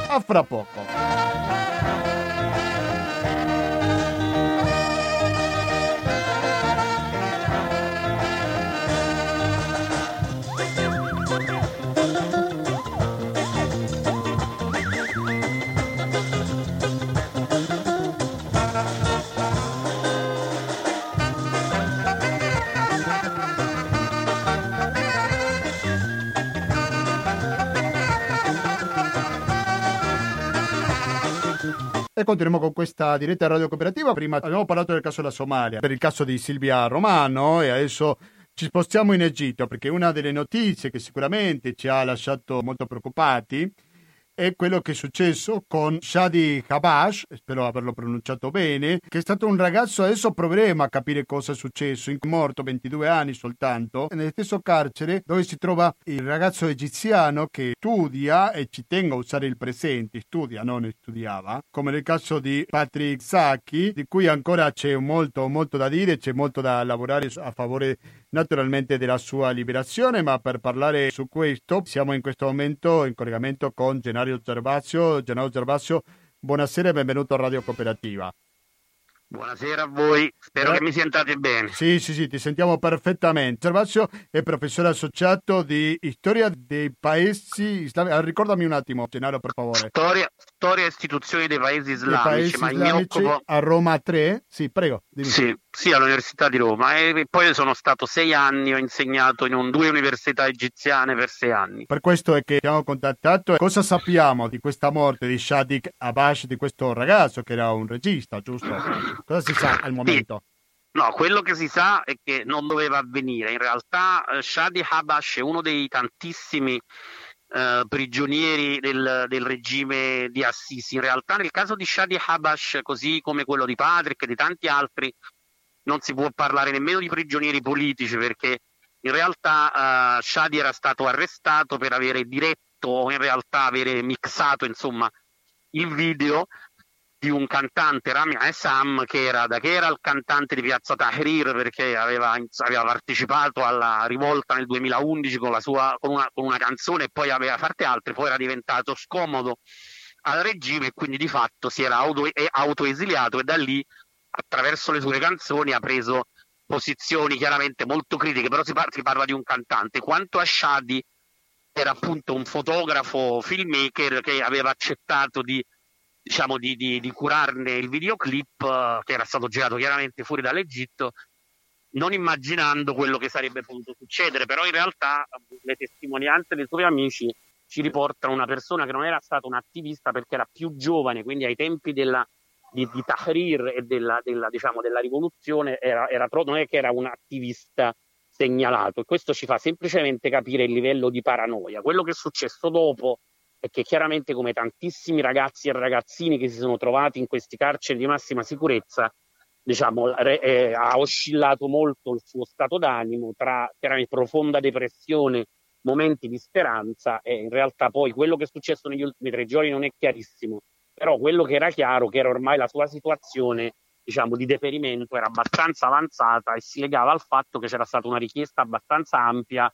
A fra poco. E continuiamo con questa diretta radio cooperativa. Prima abbiamo parlato del caso della Somalia, per il caso di Silvia Romano e adesso ci spostiamo in Egitto perché una delle notizie che sicuramente ci ha lasciato molto preoccupati è quello che è successo con Shadi Habash, spero averlo pronunciato bene, che è stato un ragazzo, adesso proveremo a capire cosa è successo, è morto 22 anni soltanto, nello stesso carcere dove si trova il ragazzo egiziano che studia e ci tengo a usare il presente, studia, non studiava, come nel caso di Patrick Sacchi, di cui ancora c'è molto, molto da dire, c'è molto da lavorare a favore naturalmente della sua liberazione, ma per parlare su questo siamo in questo momento in collegamento con Genario Gervasio. Genario Gervasio, buonasera e benvenuto a Radio Cooperativa.
Buonasera a voi, spero eh? che mi sentiate bene.
Sì, sì, sì, ti sentiamo perfettamente. Gervasio è professore associato di storia dei paesi islamici. Ah, ricordami un attimo, Gennaro, per favore.
Storia, storia e istituzioni dei paesi islamici.
Paesi ma islamici occupo... a Roma 3? Sì, prego.
Sì, sì, all'Università di Roma e poi sono stato sei anni, ho insegnato in un, due università egiziane per sei anni.
Per questo è che abbiamo contattato. Cosa sappiamo di questa morte di Shadik Abash, di questo ragazzo che era un regista, giusto? Cosa si sa al momento?
Sì. No, quello che si sa è che non doveva avvenire. In realtà eh, Shadi Habash è uno dei tantissimi eh, prigionieri del, del, regime di Assisi. In realtà nel caso di Shadi Habash, così come quello di Patrick e di tanti altri, non si può parlare nemmeno di prigionieri politici perché in realtà uh, Shadi era stato arrestato per avere diretto o in realtà avere mixato insomma il video di un cantante Rami Sam che era, che era il cantante di Piazza Tahrir perché aveva, aveva partecipato alla rivolta nel 2011 con, sua, con, una, con una canzone e poi aveva fatte altre, poi era diventato scomodo al regime e quindi di fatto si era auto, autoesiliato e da lì attraverso le sue canzoni ha preso posizioni chiaramente molto critiche, però si, par- si parla di un cantante. Quanto a Shadi era appunto un fotografo filmmaker che aveva accettato di, diciamo, di, di, di curarne il videoclip uh, che era stato girato chiaramente fuori dall'Egitto, non immaginando quello che sarebbe potuto succedere, però in realtà le testimonianze dei suoi amici ci riportano una persona che non era stata un attivista perché era più giovane, quindi ai tempi della, di, di Tahrir e della, della, diciamo, della rivoluzione era, era, non è che era un attivista segnalato e questo ci fa semplicemente capire il livello di paranoia. Quello che è successo dopo che chiaramente come tantissimi ragazzi e ragazzini che si sono trovati in questi carceri di massima sicurezza, diciamo, eh, ha oscillato molto il suo stato d'animo tra chiaramente profonda depressione, momenti di speranza e in realtà poi quello che è successo negli ultimi tre giorni non è chiarissimo però quello che era chiaro che era ormai la sua situazione diciamo, di deperimento era abbastanza avanzata e si legava al fatto che c'era stata una richiesta abbastanza ampia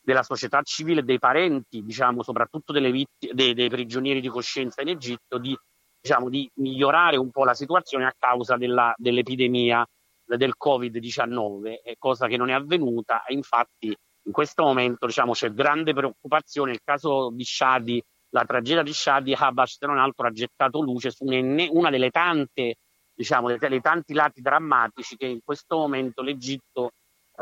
della società civile dei parenti, diciamo, soprattutto vitt- dei, dei, prigionieri di coscienza in Egitto, di, diciamo, di, migliorare un po' la situazione a causa della, dell'epidemia del Covid-19, cosa che non è avvenuta e infatti in questo momento diciamo, c'è grande preoccupazione. Il caso di Shadi la tragedia di Shadi Habash, se non ha gettato luce su una delle tante, diciamo, dei tanti lati drammatici che in questo momento l'Egitto eh,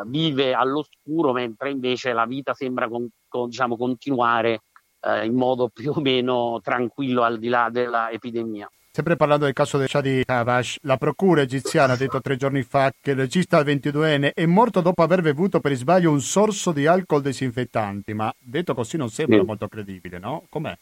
vive all'oscuro, mentre invece la vita sembra con, con, diciamo, continuare eh, in modo più o meno tranquillo al di là dell'epidemia.
Sempre parlando del caso di Shadi Havash, la procura egiziana ha detto tre giorni fa che il regista 22enne è morto dopo aver bevuto per sbaglio un sorso di alcol disinfettanti, ma detto così non sembra sì. molto credibile, no? Com'è?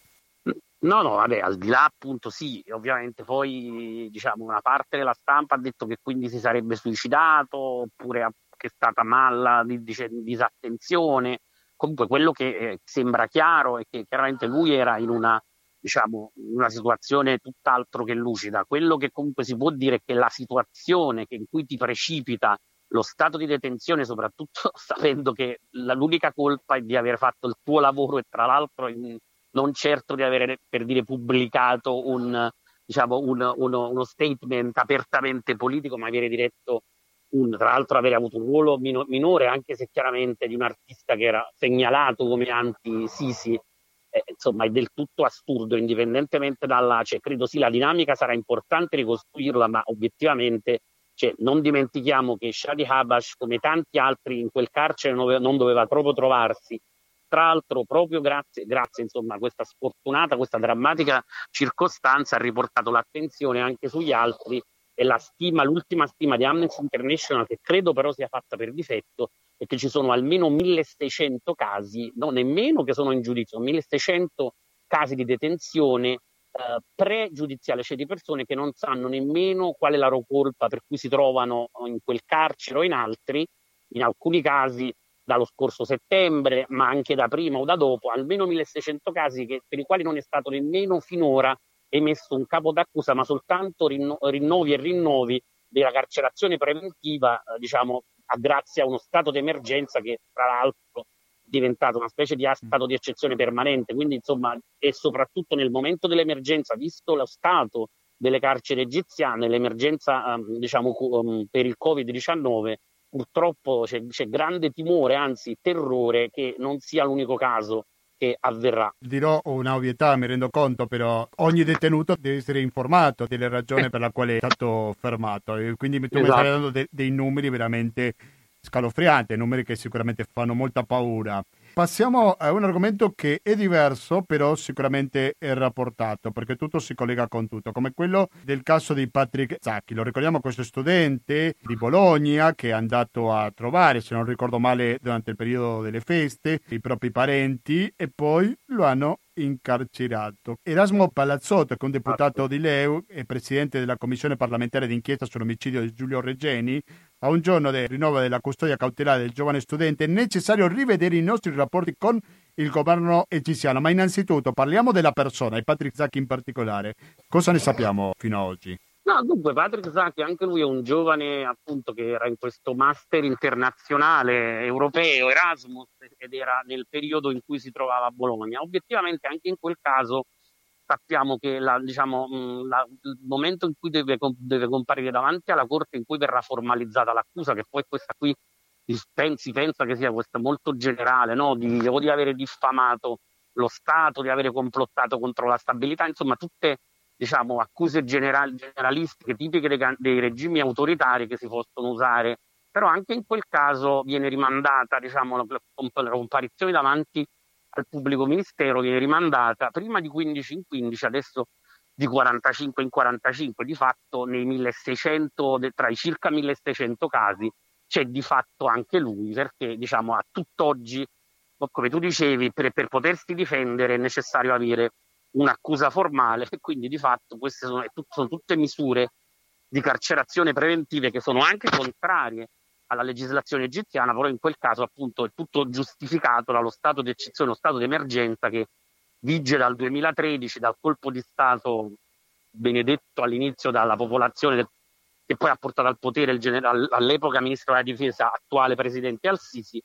No, no, vabbè, al di là appunto sì, ovviamente poi diciamo una parte della stampa ha detto che quindi si sarebbe suicidato oppure che è stata mala di, di, disattenzione. Comunque quello che eh, sembra chiaro è che chiaramente lui era in una diciamo, una situazione tutt'altro che lucida. Quello che comunque si può dire è che la situazione in cui ti precipita lo stato di detenzione, soprattutto sapendo che la, l'unica colpa è di aver fatto il tuo lavoro e tra l'altro in, non certo di avere, per dire, pubblicato un, diciamo, un, uno, uno, statement apertamente politico, ma avere diretto un, tra l'altro avere avuto un ruolo mino, minore, anche se chiaramente di un artista che era segnalato come anti-Sisi eh, insomma è del tutto assurdo, indipendentemente dalla, cioè, credo sì, la dinamica sarà importante ricostruirla, ma obiettivamente cioè, non dimentichiamo che Shadi Habash, come tanti altri in quel carcere, non doveva proprio trovarsi. Tra l'altro, proprio grazie, grazie insomma, a questa sfortunata, questa drammatica circostanza, ha riportato l'attenzione anche sugli altri e la stima, l'ultima stima di Amnesty International, che credo però sia fatta per difetto, è che ci sono almeno 1600 casi, no, nemmeno che sono in giudizio, 1600 casi di detenzione eh, pregiudiziale, cioè di persone che non sanno nemmeno qual è la loro colpa per cui si trovano in quel carcere o in altri, in alcuni casi dallo scorso settembre, ma anche da prima o da dopo, almeno 1600 casi che, per i quali non è stato nemmeno finora emesso un capo d'accusa, ma soltanto rinno- rinnovi e rinnovi della carcerazione preventiva, eh, diciamo, a grazie a uno stato di emergenza che tra l'altro è diventato una specie di stato di eccezione permanente. Quindi, insomma, e soprattutto nel momento dell'emergenza, visto lo stato delle carceri egiziane, l'emergenza um, diciamo, um, per il Covid-19, purtroppo c'è, c'è grande timore, anzi terrore, che non sia l'unico caso che avverrà.
Dirò una ovvietà, mi rendo conto, però ogni detenuto deve essere informato delle ragioni per la quale è stato fermato. E quindi tu esatto. mi stai dando de- dei numeri veramente scalofrianti, numeri che sicuramente fanno molta paura. Passiamo a un argomento che è diverso, però sicuramente è rapportato, perché tutto si collega con tutto, come quello del caso di Patrick Zacchi. Lo ricordiamo questo studente di Bologna che è andato a trovare, se non ricordo male, durante il periodo delle feste, i propri parenti e poi lo hanno incarcerato. Erasmo Palazzotto, che è un deputato di Leu e presidente della commissione parlamentare d'inchiesta sull'omicidio di Giulio Regeni, a un giorno del rinnovo della custodia cautelare del giovane studente è necessario rivedere i nostri rapporti con il governo egiziano. Ma innanzitutto parliamo della persona, e Patrick Zacchi in particolare. Cosa ne sappiamo fino ad oggi?
No, dunque Patrick Zacchi, anche lui è un giovane appunto che era in questo master internazionale europeo, Erasmus, ed era nel periodo in cui si trovava a Bologna. Obiettivamente anche in quel caso sappiamo che la, diciamo, la, il momento in cui deve, deve, comparire davanti alla Corte in cui verrà formalizzata l'accusa, che poi questa qui si pensa che sia questa molto generale, no? di, o di avere diffamato lo Stato, di avere complottato contro la stabilità, insomma tutte diciamo, accuse general, generalistiche tipiche dei, dei, regimi autoritari che si possono usare, però anche in quel caso viene rimandata diciamo, la, la comparizione davanti al pubblico ministero viene rimandata prima di 15 in 15, adesso di 45 in 45, di fatto nei 1600, tra i circa 1600 casi c'è di fatto anche lui, perché diciamo a tutt'oggi, come tu dicevi, per, per potersi difendere è necessario avere un'accusa formale e quindi di fatto queste sono, sono tutte misure di carcerazione preventive che sono anche contrarie alla legislazione egiziana, però in quel caso appunto è tutto giustificato dallo stato di eccezione, lo stato di emergenza che vige dal 2013, dal colpo di Stato benedetto all'inizio dalla popolazione del, che poi ha portato al potere il generale, all'epoca ministro della difesa, attuale presidente Al-Sisi,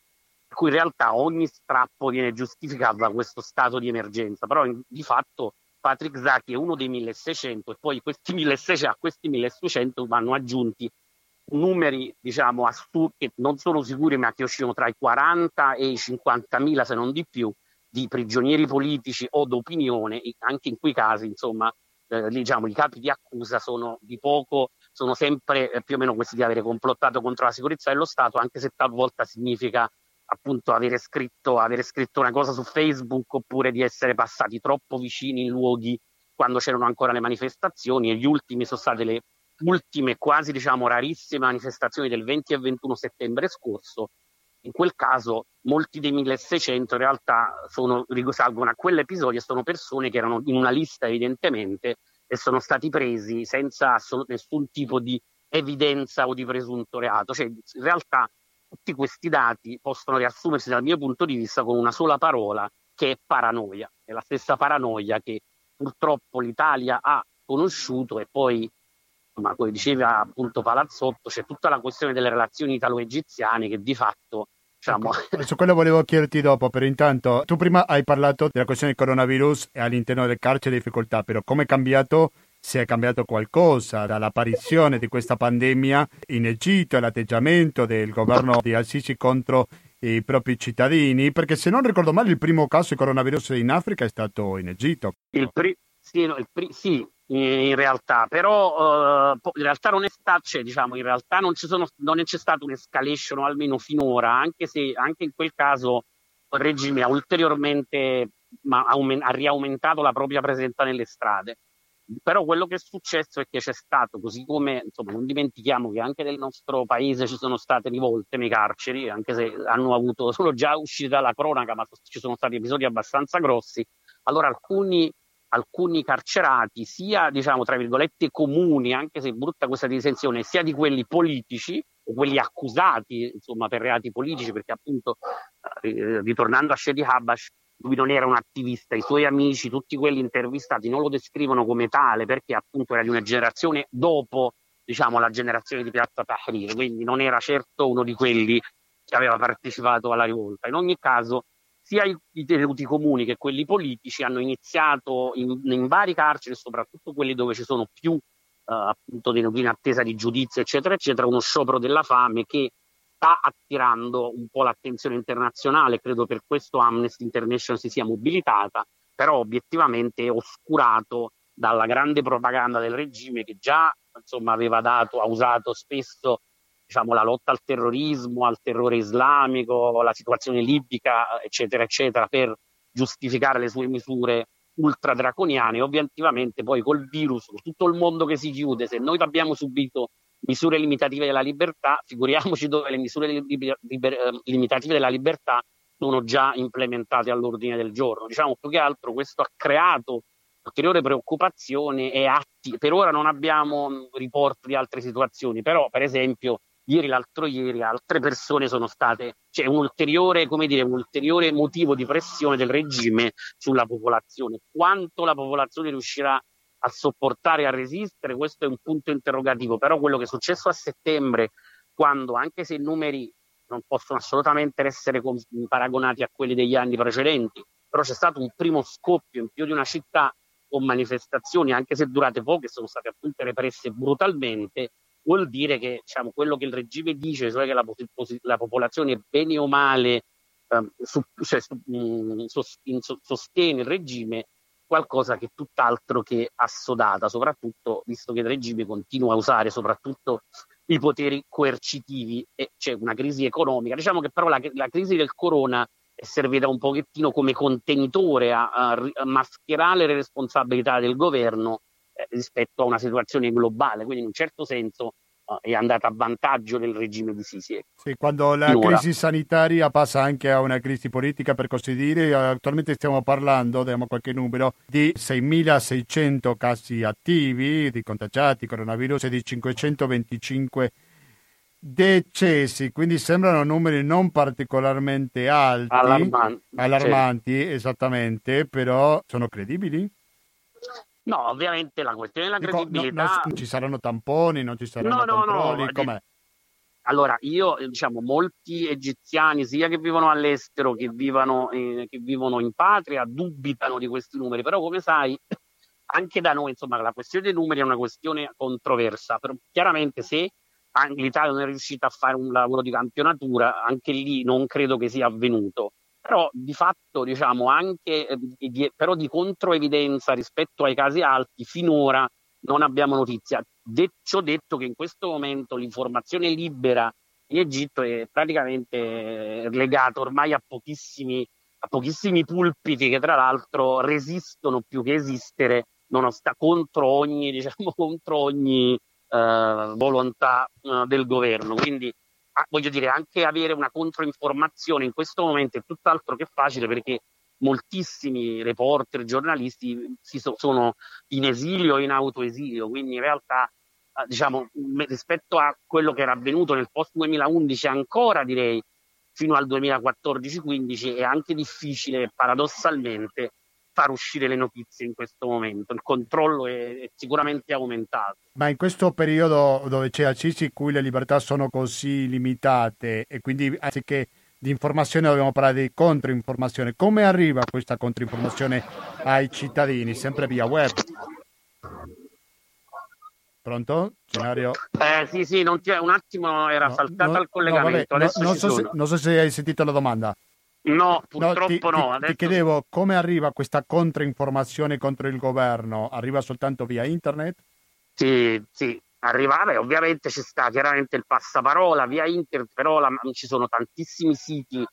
per cui in realtà ogni strappo viene giustificato da questo stato di emergenza, però in, di fatto Patrick Zaki è uno dei 1600 e poi questi 1600, a questi 1600 vanno aggiunti numeri diciamo assurdi non sono sicuri ma che oscillano tra i 40 e i 50.000 se non di più di prigionieri politici o d'opinione. Anche in quei casi insomma eh, diciamo i capi di accusa sono di poco sono sempre eh, più o meno questi di avere complottato contro la sicurezza dello Stato anche se talvolta significa appunto avere scritto, avere scritto una cosa su Facebook oppure di essere passati troppo vicini in luoghi quando c'erano ancora le manifestazioni e gli ultimi sono state le ultime quasi diciamo rarissime manifestazioni del 20 e 21 settembre scorso, in quel caso molti dei 1600 in realtà sono, risalgono a quell'episodio e sono persone che erano in una lista evidentemente e sono stati presi senza nessun tipo di evidenza o di presunto reato. Cioè, in realtà tutti questi dati possono riassumersi dal mio punto di vista con una sola parola che è paranoia. È la stessa paranoia che purtroppo l'Italia ha conosciuto e poi ma come diceva appunto Palazzotto, c'è tutta la questione delle relazioni italo-egiziane che di fatto Diciamo.
Su quello volevo chiederti dopo, però intanto tu prima hai parlato della questione del coronavirus e all'interno del carcere difficoltà, però come è cambiato, se è cambiato qualcosa dall'apparizione di questa pandemia in Egitto e l'atteggiamento del governo di Al-Sisi contro i propri cittadini, perché se non ricordo male il primo caso di coronavirus in Africa è stato in Egitto.
Il pri- sì, no, il pri- sì, in realtà, però uh, in realtà non è stato, cioè, diciamo, in realtà non, sono, non c'è stata un'escalation, almeno finora, anche se anche in quel caso il regime ha ulteriormente ma, aument- ha riaumentato la propria presenza nelle strade. Però quello che è successo è che c'è stato, così come insomma, non dimentichiamo che anche nel nostro paese ci sono state rivolte nei carceri, anche se hanno avuto, sono già usciti dalla cronaca, ma ci sono stati episodi abbastanza grossi allora alcuni, alcuni carcerati, sia diciamo tra virgolette comuni, anche se brutta questa distinzione, sia di quelli politici o quelli accusati insomma, per reati politici, perché appunto eh, ritornando a Shady Habash, lui non era un attivista, i suoi amici, tutti quelli intervistati non lo descrivono come tale perché appunto era di una generazione dopo diciamo, la generazione di Piazza Tahrir, quindi non era certo uno di quelli che aveva partecipato alla rivolta. In ogni caso, sia i, i tenuti comuni che quelli politici hanno iniziato in, in vari carceri, soprattutto quelli dove ci sono più eh, appunto tenuti in attesa di giudizio, eccetera, eccetera, uno sciopero della fame che sta attirando un po' l'attenzione internazionale, credo per questo Amnesty International si sia mobilitata, però obiettivamente oscurato dalla grande propaganda del regime che già insomma, aveva dato, ha usato spesso diciamo, la lotta al terrorismo, al terrore islamico, la situazione libica, eccetera, eccetera, per giustificare le sue misure ultra draconiane. Ovviamente poi col virus, con tutto il mondo che si chiude, se noi abbiamo subito misure limitative della libertà, figuriamoci dove le misure liber- liber- eh, limitative della libertà sono già implementate all'ordine del giorno. Diciamo più che altro questo ha creato ulteriore preoccupazione e atti. Per ora non abbiamo riporti di altre situazioni, però per esempio ieri, l'altro ieri, altre persone sono state, c'è un ulteriore, come dire, un ulteriore motivo di pressione del regime sulla popolazione. Quanto la popolazione riuscirà a sopportare e a resistere, questo è un punto interrogativo, però quello che è successo a settembre, quando anche se i numeri non possono assolutamente essere paragonati a quelli degli anni precedenti, però c'è stato un primo scoppio in più di una città con manifestazioni, anche se durate poche, sono state appunto represse brutalmente, vuol dire che diciamo, quello che il regime dice, cioè che la, la popolazione bene o male eh, su, cioè, su, mm, sostiene il regime, qualcosa che è tutt'altro che assodata, soprattutto visto che il regime continua a usare soprattutto i poteri coercitivi e c'è una crisi economica. Diciamo che però la, la crisi del corona è servita un pochettino come contenitore a, a, a mascherare le responsabilità del governo rispetto a una situazione globale, quindi in un certo senso è andata a vantaggio del regime di Sisi.
Sì, quando la Finora. crisi sanitaria passa anche a una crisi politica, per così dire, attualmente stiamo parlando, diamo qualche numero, di 6.600 casi attivi di contagiati coronavirus e di 525 decessi, quindi sembrano numeri non particolarmente alti,
allarmanti,
allarmanti sì. esattamente, però sono credibili?
No, ovviamente la questione della credibilità... No,
non ci saranno tamponi, non ci saranno no, controlli, no, com'è?
Allora, io, diciamo, molti egiziani, sia che vivono all'estero che, vivano, eh, che vivono in patria, dubitano di questi numeri, però come sai, anche da noi, insomma, la questione dei numeri è una questione controversa, però chiaramente se l'Italia non è riuscita a fare un lavoro di campionatura, anche lì non credo che sia avvenuto però di fatto diciamo anche eh, di, però di controevidenza rispetto ai casi alti finora non abbiamo notizia. De- ciò detto che in questo momento l'informazione libera in Egitto è praticamente legata ormai a pochissimi, a pochissimi pulpiti che tra l'altro resistono più che esistere nonostante contro ogni, diciamo, contro ogni eh, volontà eh, del governo. Quindi voglio dire, anche avere una controinformazione in questo momento è tutt'altro che facile perché moltissimi reporter, giornalisti so, sono in esilio o in autoesilio, quindi in realtà eh, diciamo, rispetto a quello che era avvenuto nel post 2011 ancora direi fino al 2014-15 è anche difficile paradossalmente far uscire le notizie in questo momento. Il controllo è, è sicuramente aumentato.
Ma in questo periodo dove c'è Al-Sisi in cui le libertà sono così limitate e quindi anziché di informazione dobbiamo parlare di controinformazione, come arriva questa controinformazione ai cittadini? Sempre via web? Pronto? Scenario?
Eh, sì, sì, un attimo era no, saltato no, il collegamento. No,
non, so se, non so se hai sentito la domanda.
No, purtroppo no.
Ti, ti, ti chiedevo come arriva questa controinformazione contro il governo? Arriva soltanto via internet?
Sì, sì, arrivava ovviamente ci sta chiaramente il passaparola via internet, però la, ci sono tantissimi siti,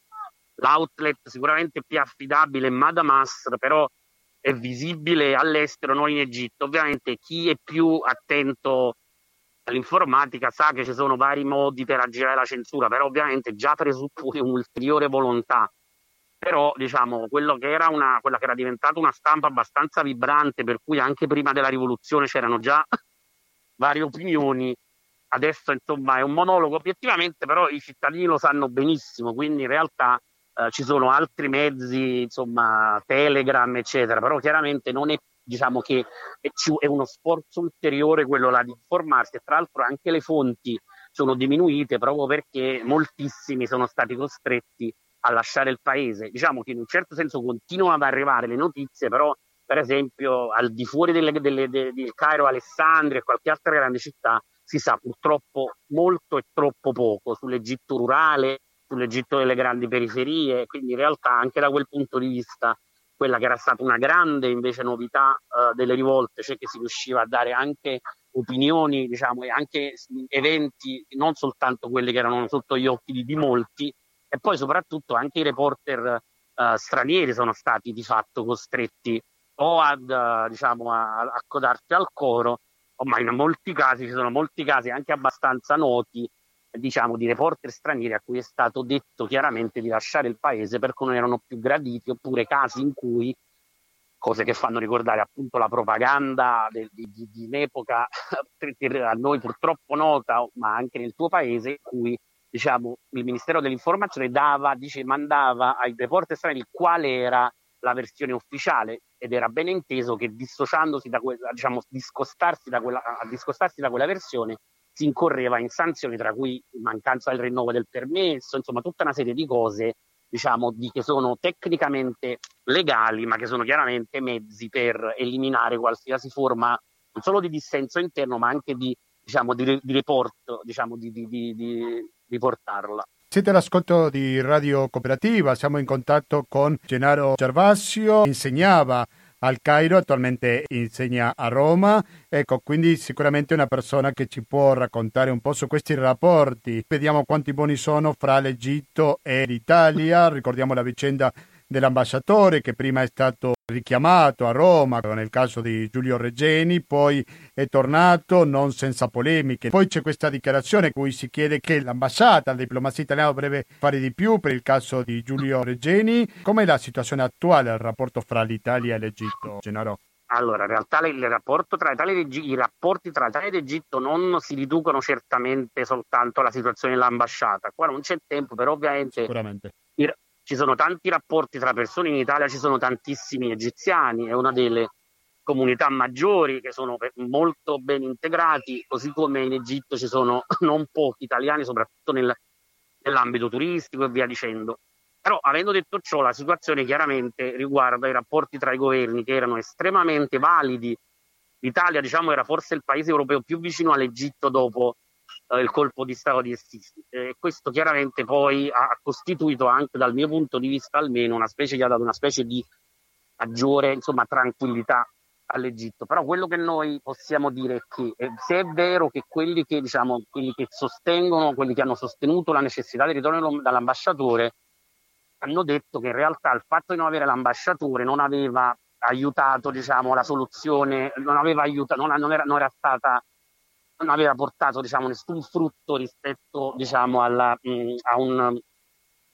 l'outlet sicuramente più affidabile è Madamasr, però è visibile all'estero, non in Egitto. Ovviamente chi è più attento all'informatica sa che ci sono vari modi per aggirare la censura, però ovviamente già presuppone un'ulteriore volontà però diciamo che una, quella che era diventata una stampa abbastanza vibrante, per cui anche prima della rivoluzione c'erano già varie opinioni, adesso insomma è un monologo obiettivamente, però i cittadini lo sanno benissimo, quindi in realtà eh, ci sono altri mezzi, insomma Telegram eccetera, però chiaramente non è diciamo che è uno sforzo ulteriore quello là di informarsi e tra l'altro anche le fonti sono diminuite proprio perché moltissimi sono stati costretti a lasciare il paese. Diciamo che in un certo senso continuano ad arrivare le notizie, però per esempio al di fuori delle, delle, de, del Cairo, Alessandria e qualche altra grande città si sa purtroppo molto e troppo poco sull'Egitto rurale, sull'Egitto delle grandi periferie, quindi in realtà anche da quel punto di vista quella che era stata una grande invece novità uh, delle rivolte, cioè che si riusciva a dare anche opinioni, diciamo, e anche eventi, non soltanto quelli che erano sotto gli occhi di, di molti, e poi soprattutto anche i reporter uh, stranieri sono stati di fatto costretti o ad, uh, diciamo, a, a codarsi al coro, ma in molti casi ci sono molti casi anche abbastanza noti diciamo, di reporter stranieri a cui è stato detto chiaramente di lasciare il paese perché non erano più graditi, oppure casi in cui, cose che fanno ricordare appunto la propaganda di, di, di un'epoca a noi purtroppo nota, ma anche nel tuo paese, in cui diciamo, il Ministero dell'Informazione dava, dice, mandava ai reporter stranieri quale era la versione ufficiale ed era ben inteso che dissociandosi da quella, diciamo, discostarsi da quella, a discostarsi da quella versione si incorreva in sanzioni tra cui mancanza del rinnovo del permesso, insomma tutta una serie di cose diciamo, di, che sono tecnicamente legali, ma che sono chiaramente mezzi per eliminare qualsiasi forma non solo di dissenso interno, ma anche di, diciamo, di, di report, diciamo, di, di portarla.
Siete all'ascolto di Radio Cooperativa, siamo in contatto con Gennaro Gervasio, insegnava al Cairo, attualmente insegna a Roma. Ecco, quindi sicuramente una persona che ci può raccontare un po' su questi rapporti. Vediamo quanti buoni sono fra l'Egitto e l'Italia. Ricordiamo la vicenda dell'ambasciatore che prima è stato richiamato a Roma nel caso di Giulio Regeni, poi è tornato non senza polemiche. Poi c'è questa dichiarazione in cui si chiede che l'ambasciata, la diplomazia italiana dovrebbe fare di più per il caso di Giulio Regeni. Com'è la situazione attuale, il rapporto fra l'Italia e l'Egitto, Gennaro?
Allora, in realtà il rapporto tra Italia ed Egitto, i rapporti tra Italia ed Egitto non si riducono certamente soltanto alla situazione dell'ambasciata. Qua non c'è tempo, però ovviamente i, ci sono tanti rapporti tra persone in Italia, ci sono tantissimi egiziani, è una delle comunità maggiori che sono molto ben integrati, così come in Egitto ci sono non pochi italiani, soprattutto nel, nell'ambito turistico e via dicendo. Però avendo detto ciò, la situazione chiaramente riguarda i rapporti tra i governi che erano estremamente validi. L'Italia, diciamo, era forse il paese europeo più vicino all'Egitto dopo eh, il colpo di Stato di Assisi. E questo chiaramente poi ha costituito anche dal mio punto di vista almeno una specie, gli ha dato una specie di maggiore insomma, tranquillità all'Egitto. Però quello che noi possiamo dire è che eh, se è vero che quelli che, diciamo, quelli che sostengono, quelli che hanno sostenuto la necessità di ritorno dall'ambasciatore, hanno detto che in realtà il fatto di non avere l'ambasciatore non aveva aiutato diciamo, la soluzione, non, aveva aiutato, non, non, era, non era stata non aveva portato diciamo, nessun frutto rispetto diciamo, alla, mh, a un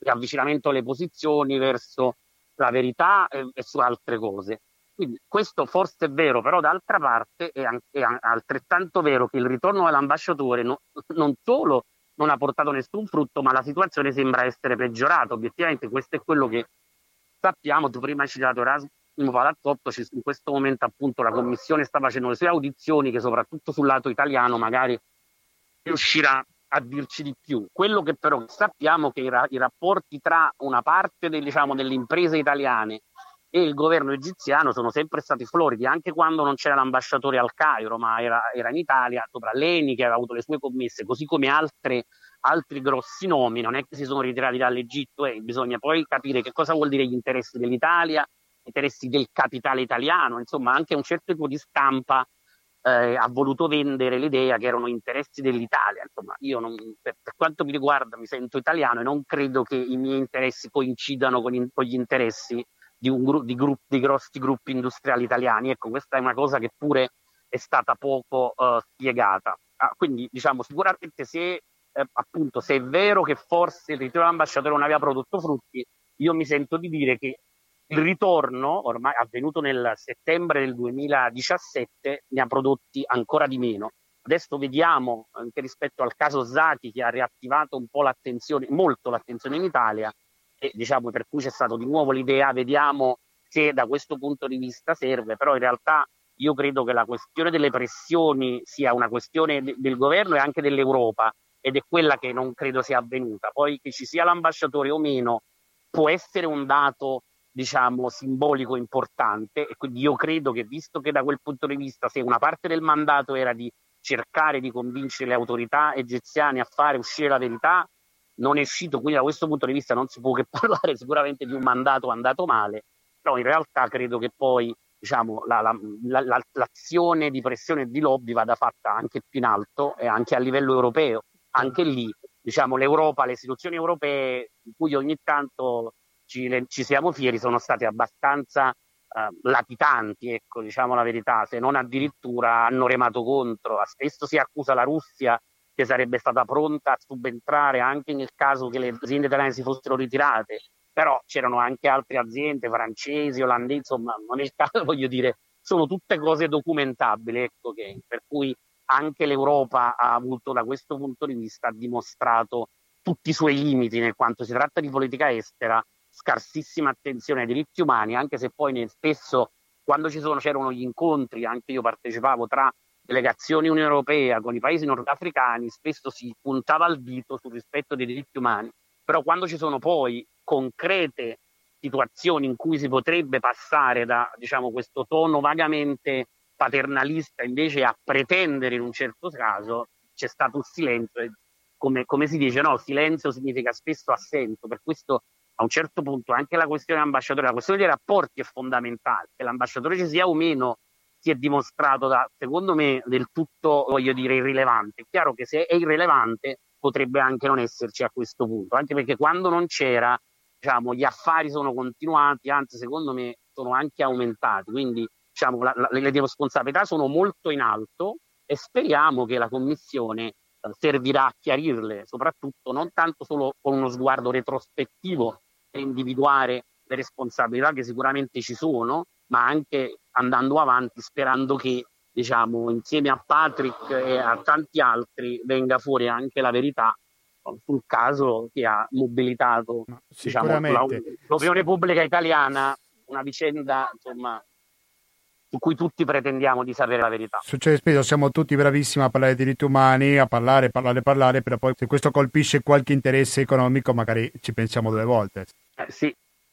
avvicinamento alle posizioni verso la verità e, e, su altre cose. Quindi questo forse è vero, però d'altra parte è, anche, è altrettanto vero che il ritorno all'ambasciatore no, non solo non ha portato nessun frutto, ma la situazione sembra essere peggiorata. Obiettivamente questo è quello che sappiamo. Tu prima hai citato Erasmus palazzotto in questo momento appunto la commissione sta facendo le sue audizioni che soprattutto sul lato italiano magari riuscirà a dirci di più. Quello che però sappiamo è che i rapporti tra una parte del, diciamo, delle imprese italiane e il governo egiziano sono sempre stati floridi, anche quando non c'era l'ambasciatore al Cairo, ma era, era in Italia, sopra Leni che aveva avuto le sue commesse, così come altre, altri grossi nomi, non è che si sono ritirati dall'Egitto, eh, bisogna poi capire che cosa vuol dire gli interessi dell'Italia interessi del capitale italiano, insomma anche un certo tipo di stampa eh, ha voluto vendere l'idea che erano interessi dell'Italia. Insomma, io non, per, per, quanto mi riguarda mi sento italiano e non credo che i miei interessi coincidano con, in, con gli interessi di, gru- di, gruppi, di, grossi gruppi industriali italiani. Ecco, questa è una cosa che pure è stata poco uh, spiegata. Ah, quindi diciamo sicuramente se, eh, appunto, se è vero che forse il ritiro dell'ambasciatore non aveva prodotto frutti, io mi sento di dire che il ritorno, ormai avvenuto nel settembre del 2017, ne ha prodotti ancora di meno. Adesso vediamo anche rispetto al caso Zaki che ha riattivato un po' l'attenzione, molto l'attenzione in Italia, e diciamo per cui c'è stata di nuovo l'idea, vediamo se da questo punto di vista serve, però in realtà io credo che la questione delle pressioni sia una questione de- del governo e anche dell'Europa ed è quella che non credo sia avvenuta. Poi che ci sia l'ambasciatore o meno può essere un dato diciamo simbolico importante e quindi io credo che visto che da quel punto di vista se una parte del mandato era di cercare di convincere le autorità egiziane a fare uscire la verità, non è uscito, quindi da questo punto di vista non si può che parlare sicuramente di un mandato andato male, però in realtà credo che poi diciamo, la, la, la, l'azione di pressione e di lobby vada fatta anche più in alto e anche a livello europeo. Anche lì diciamo, l'Europa, le istituzioni europee, di cui ogni tanto ci, ci siamo fieri, sono state abbastanza eh, latitanti, ecco, diciamo la verità, se non addirittura hanno remato contro. Spesso si accusa la Russia che sarebbe stata pronta a subentrare anche nel caso che le aziende italiane si fossero ritirate, però c'erano anche altre aziende francesi, olandesi, insomma, non è il caso, voglio dire, sono tutte cose documentabili, ecco che, per cui anche l'Europa ha avuto da questo punto di vista, ha dimostrato tutti i suoi limiti nel quanto si tratta di politica estera scarsissima attenzione ai diritti umani, anche se poi spesso quando ci sono, c'erano gli incontri, anche io partecipavo tra delegazioni Unione Europea con i paesi nordafricani, spesso si puntava al dito sul rispetto dei diritti umani, però quando ci sono poi concrete situazioni in cui si potrebbe passare da diciamo, questo tono vagamente paternalista invece a pretendere in un certo caso, c'è stato un silenzio. Come, come si dice, no, silenzio significa spesso assenso, per questo a un certo punto anche la questione ambasciatore, la questione dei rapporti è fondamentale, che l'ambasciatore ci sia o meno si è dimostrato da, secondo me, del tutto, voglio dire, irrilevante. È chiaro che se è irrilevante potrebbe anche non esserci a questo punto, anche perché quando non c'era, diciamo, gli affari sono continuati, anzi, secondo me, sono anche aumentati. Quindi, diciamo, la, la, le responsabilità sono molto in alto e speriamo che la Commissione eh, servirà a chiarirle, soprattutto non tanto solo con uno sguardo retrospettivo individuare le responsabilità che sicuramente ci sono, ma anche andando avanti sperando che diciamo, insieme a Patrick e a tanti altri venga fuori anche la verità sul caso che ha mobilitato diciamo, l'opinione pubblica italiana, una vicenda insomma, su cui tutti pretendiamo di sapere la verità.
Succede spesso, siamo tutti bravissimi a parlare di diritti umani, a parlare, parlare, parlare, però poi se questo colpisce qualche interesse economico magari ci pensiamo due volte.
Eh, sì,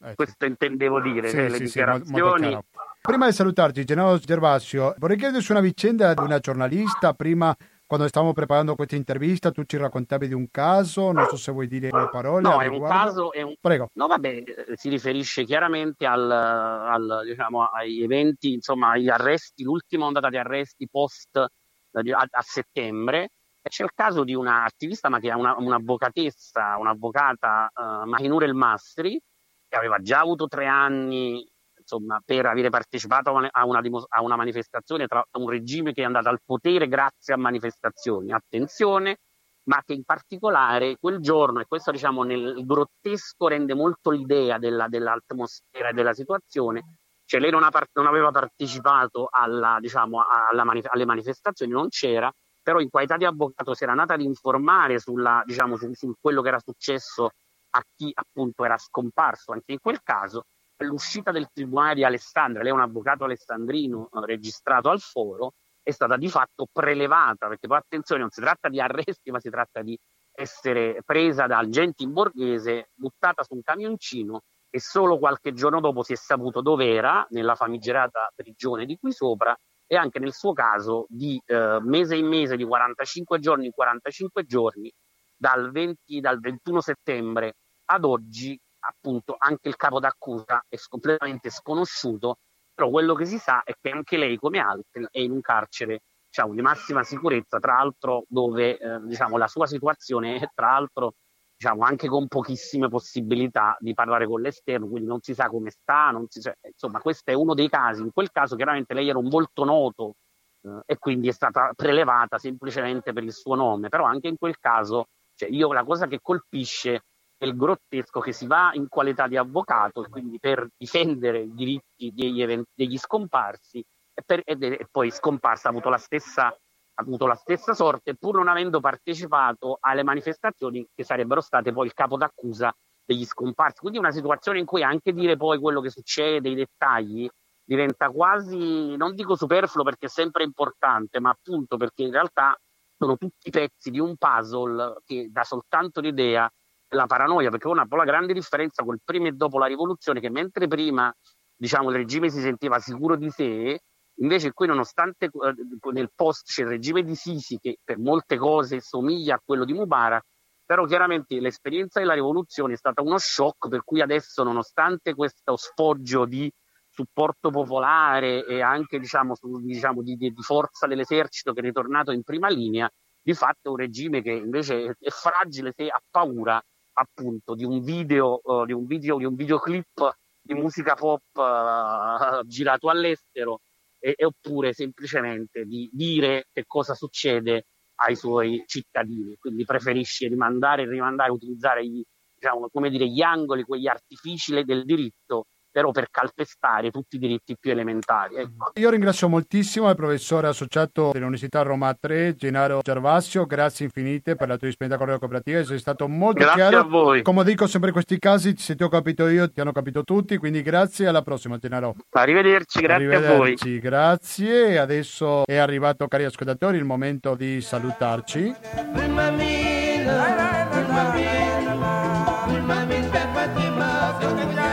eh, questo intendevo dire, sì, le sì, dichiarazioni... Sì,
prima di salutarti, Gennaro Gervasio, vorrei chiederti su una vicenda di una giornalista, prima quando stavamo preparando questa intervista tu ci raccontavi di un caso, non so se vuoi dire due parole.
No, è un caso, è un... Prego. No, vabbè, eh, si riferisce chiaramente al, al, diciamo, agli eventi, insomma, agli arresti, l'ultima ondata di arresti post eh, a, a settembre, c'è il caso di un'attivista, ma che è una, un'avvocatessa, un'avvocata, uh, Mahinur El Mastri, che aveva già avuto tre anni insomma, per aver partecipato a una, a una, manifestazione tra un regime che è andato al potere grazie a manifestazioni. Attenzione, ma che in particolare quel giorno, e questo diciamo nel grottesco rende molto l'idea della, dell'atmosfera e della situazione, cioè lei non, ha, non aveva partecipato alla, diciamo, alla, alle manifestazioni, non c'era, però in qualità di avvocato si era andata ad informare sulla, diciamo, su, su, quello che era successo a chi appunto era scomparso anche in quel caso. L'uscita del tribunale di Alessandria, lei è un avvocato alessandrino eh, registrato al foro, è stata di fatto prelevata, perché poi attenzione, non si tratta di arresti, ma si tratta di essere presa da agenti in borghese, buttata su un camioncino e solo qualche giorno dopo si è saputo dove era, nella famigerata prigione di qui sopra, e anche nel suo caso di eh, mese in mese, di 45 giorni in 45 giorni, dal, 20, dal 21 settembre ad oggi, appunto, anche il capo d'accusa è completamente sconosciuto, però quello che si sa è che anche lei, come altri, è in un carcere diciamo, di massima sicurezza, tra l'altro dove eh, diciamo, la sua situazione è tra l'altro diciamo, anche con pochissime possibilità di parlare con l'esterno, quindi non si sa come sta, si sa, insomma questo è uno dei casi, in quel caso chiaramente lei era un volto noto eh, e quindi è stata prelevata semplicemente per il suo nome, però anche in quel caso, cioè io la cosa che colpisce del grottesco che si va in qualità di avvocato e quindi per difendere i diritti degli, eventi, degli scomparsi e, per, e, poi scomparsa ha avuto la stessa avuto la stessa sorte pur non avendo partecipato alle manifestazioni che sarebbero state poi il capo d'accusa degli scomparsi. Quindi una situazione in cui anche dire poi quello che succede, i dettagli, diventa quasi, non dico superfluo perché è sempre importante, ma appunto perché in realtà sono tutti pezzi di un puzzle che dà soltanto l'idea della paranoia, perché una po' la grande differenza col prima e dopo la rivoluzione, che mentre prima diciamo, il regime si sentiva sicuro di sé, invece qui nonostante eh, nel post c'è il regime di Sisi che per molte cose somiglia a quello di Mubarak, però chiaramente l'esperienza della rivoluzione è stata uno shock per cui adesso nonostante questo sfoggio di supporto popolare e anche diciamo, diciamo, di, di, forza dell'esercito che è ritornato in prima linea, di fatto è un regime che invece è fragile se ha paura appunto di un video, uh, di un video, di un videoclip di musica pop uh, girato all'estero e, e, oppure semplicemente di dire che cosa succede ai suoi cittadini. Quindi preferisce rimandare, rimandare, utilizzare gli, diciamo, dire, gli angoli, quegli artifici del diritto però per calpestare tutti i diritti più elementari. Ecco.
Io ringrazio moltissimo il professore associato dell'Università Roma 3, Gennaro Gervasio, grazie infinite per la tua disponibilità con la cooperativa, sei stato molto
grazie
chiaro.
Grazie a voi.
Come dico sempre in questi casi, se ti ho capito io, ti hanno capito tutti, quindi grazie, alla prossima Gennaro.
Arrivederci, grazie
Arrivederci,
a voi.
Grazie, adesso è arrivato, cari ascoltatori, il momento di salutarci.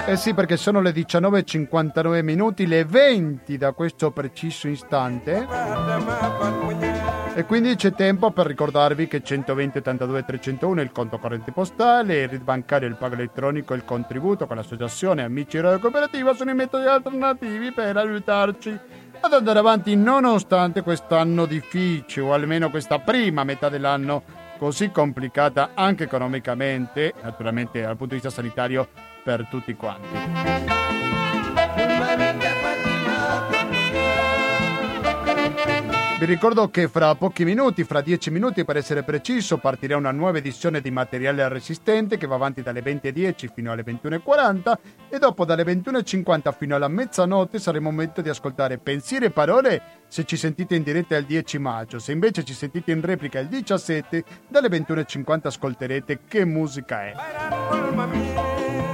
Eh sì, perché sono le 19.59 minuti, le 20 da questo preciso istante. E quindi c'è tempo per ricordarvi che 120 82 301 è il conto corrente postale, il RID bancario, il pago elettronico e il contributo con l'associazione Amici Radio Cooperativa sono i metodi alternativi per aiutarci ad andare avanti nonostante quest'anno difficile o almeno questa prima metà dell'anno così complicata anche economicamente, naturalmente dal punto di vista sanitario per tutti quanti. Vi ricordo che fra pochi minuti, fra dieci minuti per essere preciso, partirà una nuova edizione di Materiale Resistente che va avanti dalle 20.10 fino alle 21.40 e dopo dalle 21.50 fino alla mezzanotte sarà il momento di ascoltare pensieri e parole se ci sentite in diretta il 10 maggio, se invece ci sentite in replica il 17 dalle 21.50 ascolterete che musica è.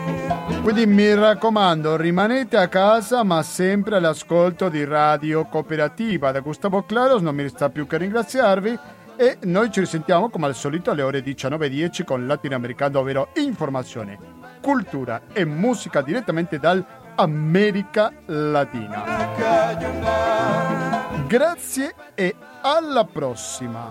Quindi mi raccomando, rimanete a casa ma sempre all'ascolto di Radio Cooperativa. Da Gustavo Claros non mi resta più che ringraziarvi e noi ci risentiamo come al solito alle ore 19.10 con Latinoamericano, ovvero informazione, cultura e musica direttamente dall'America Latina. Grazie e alla prossima!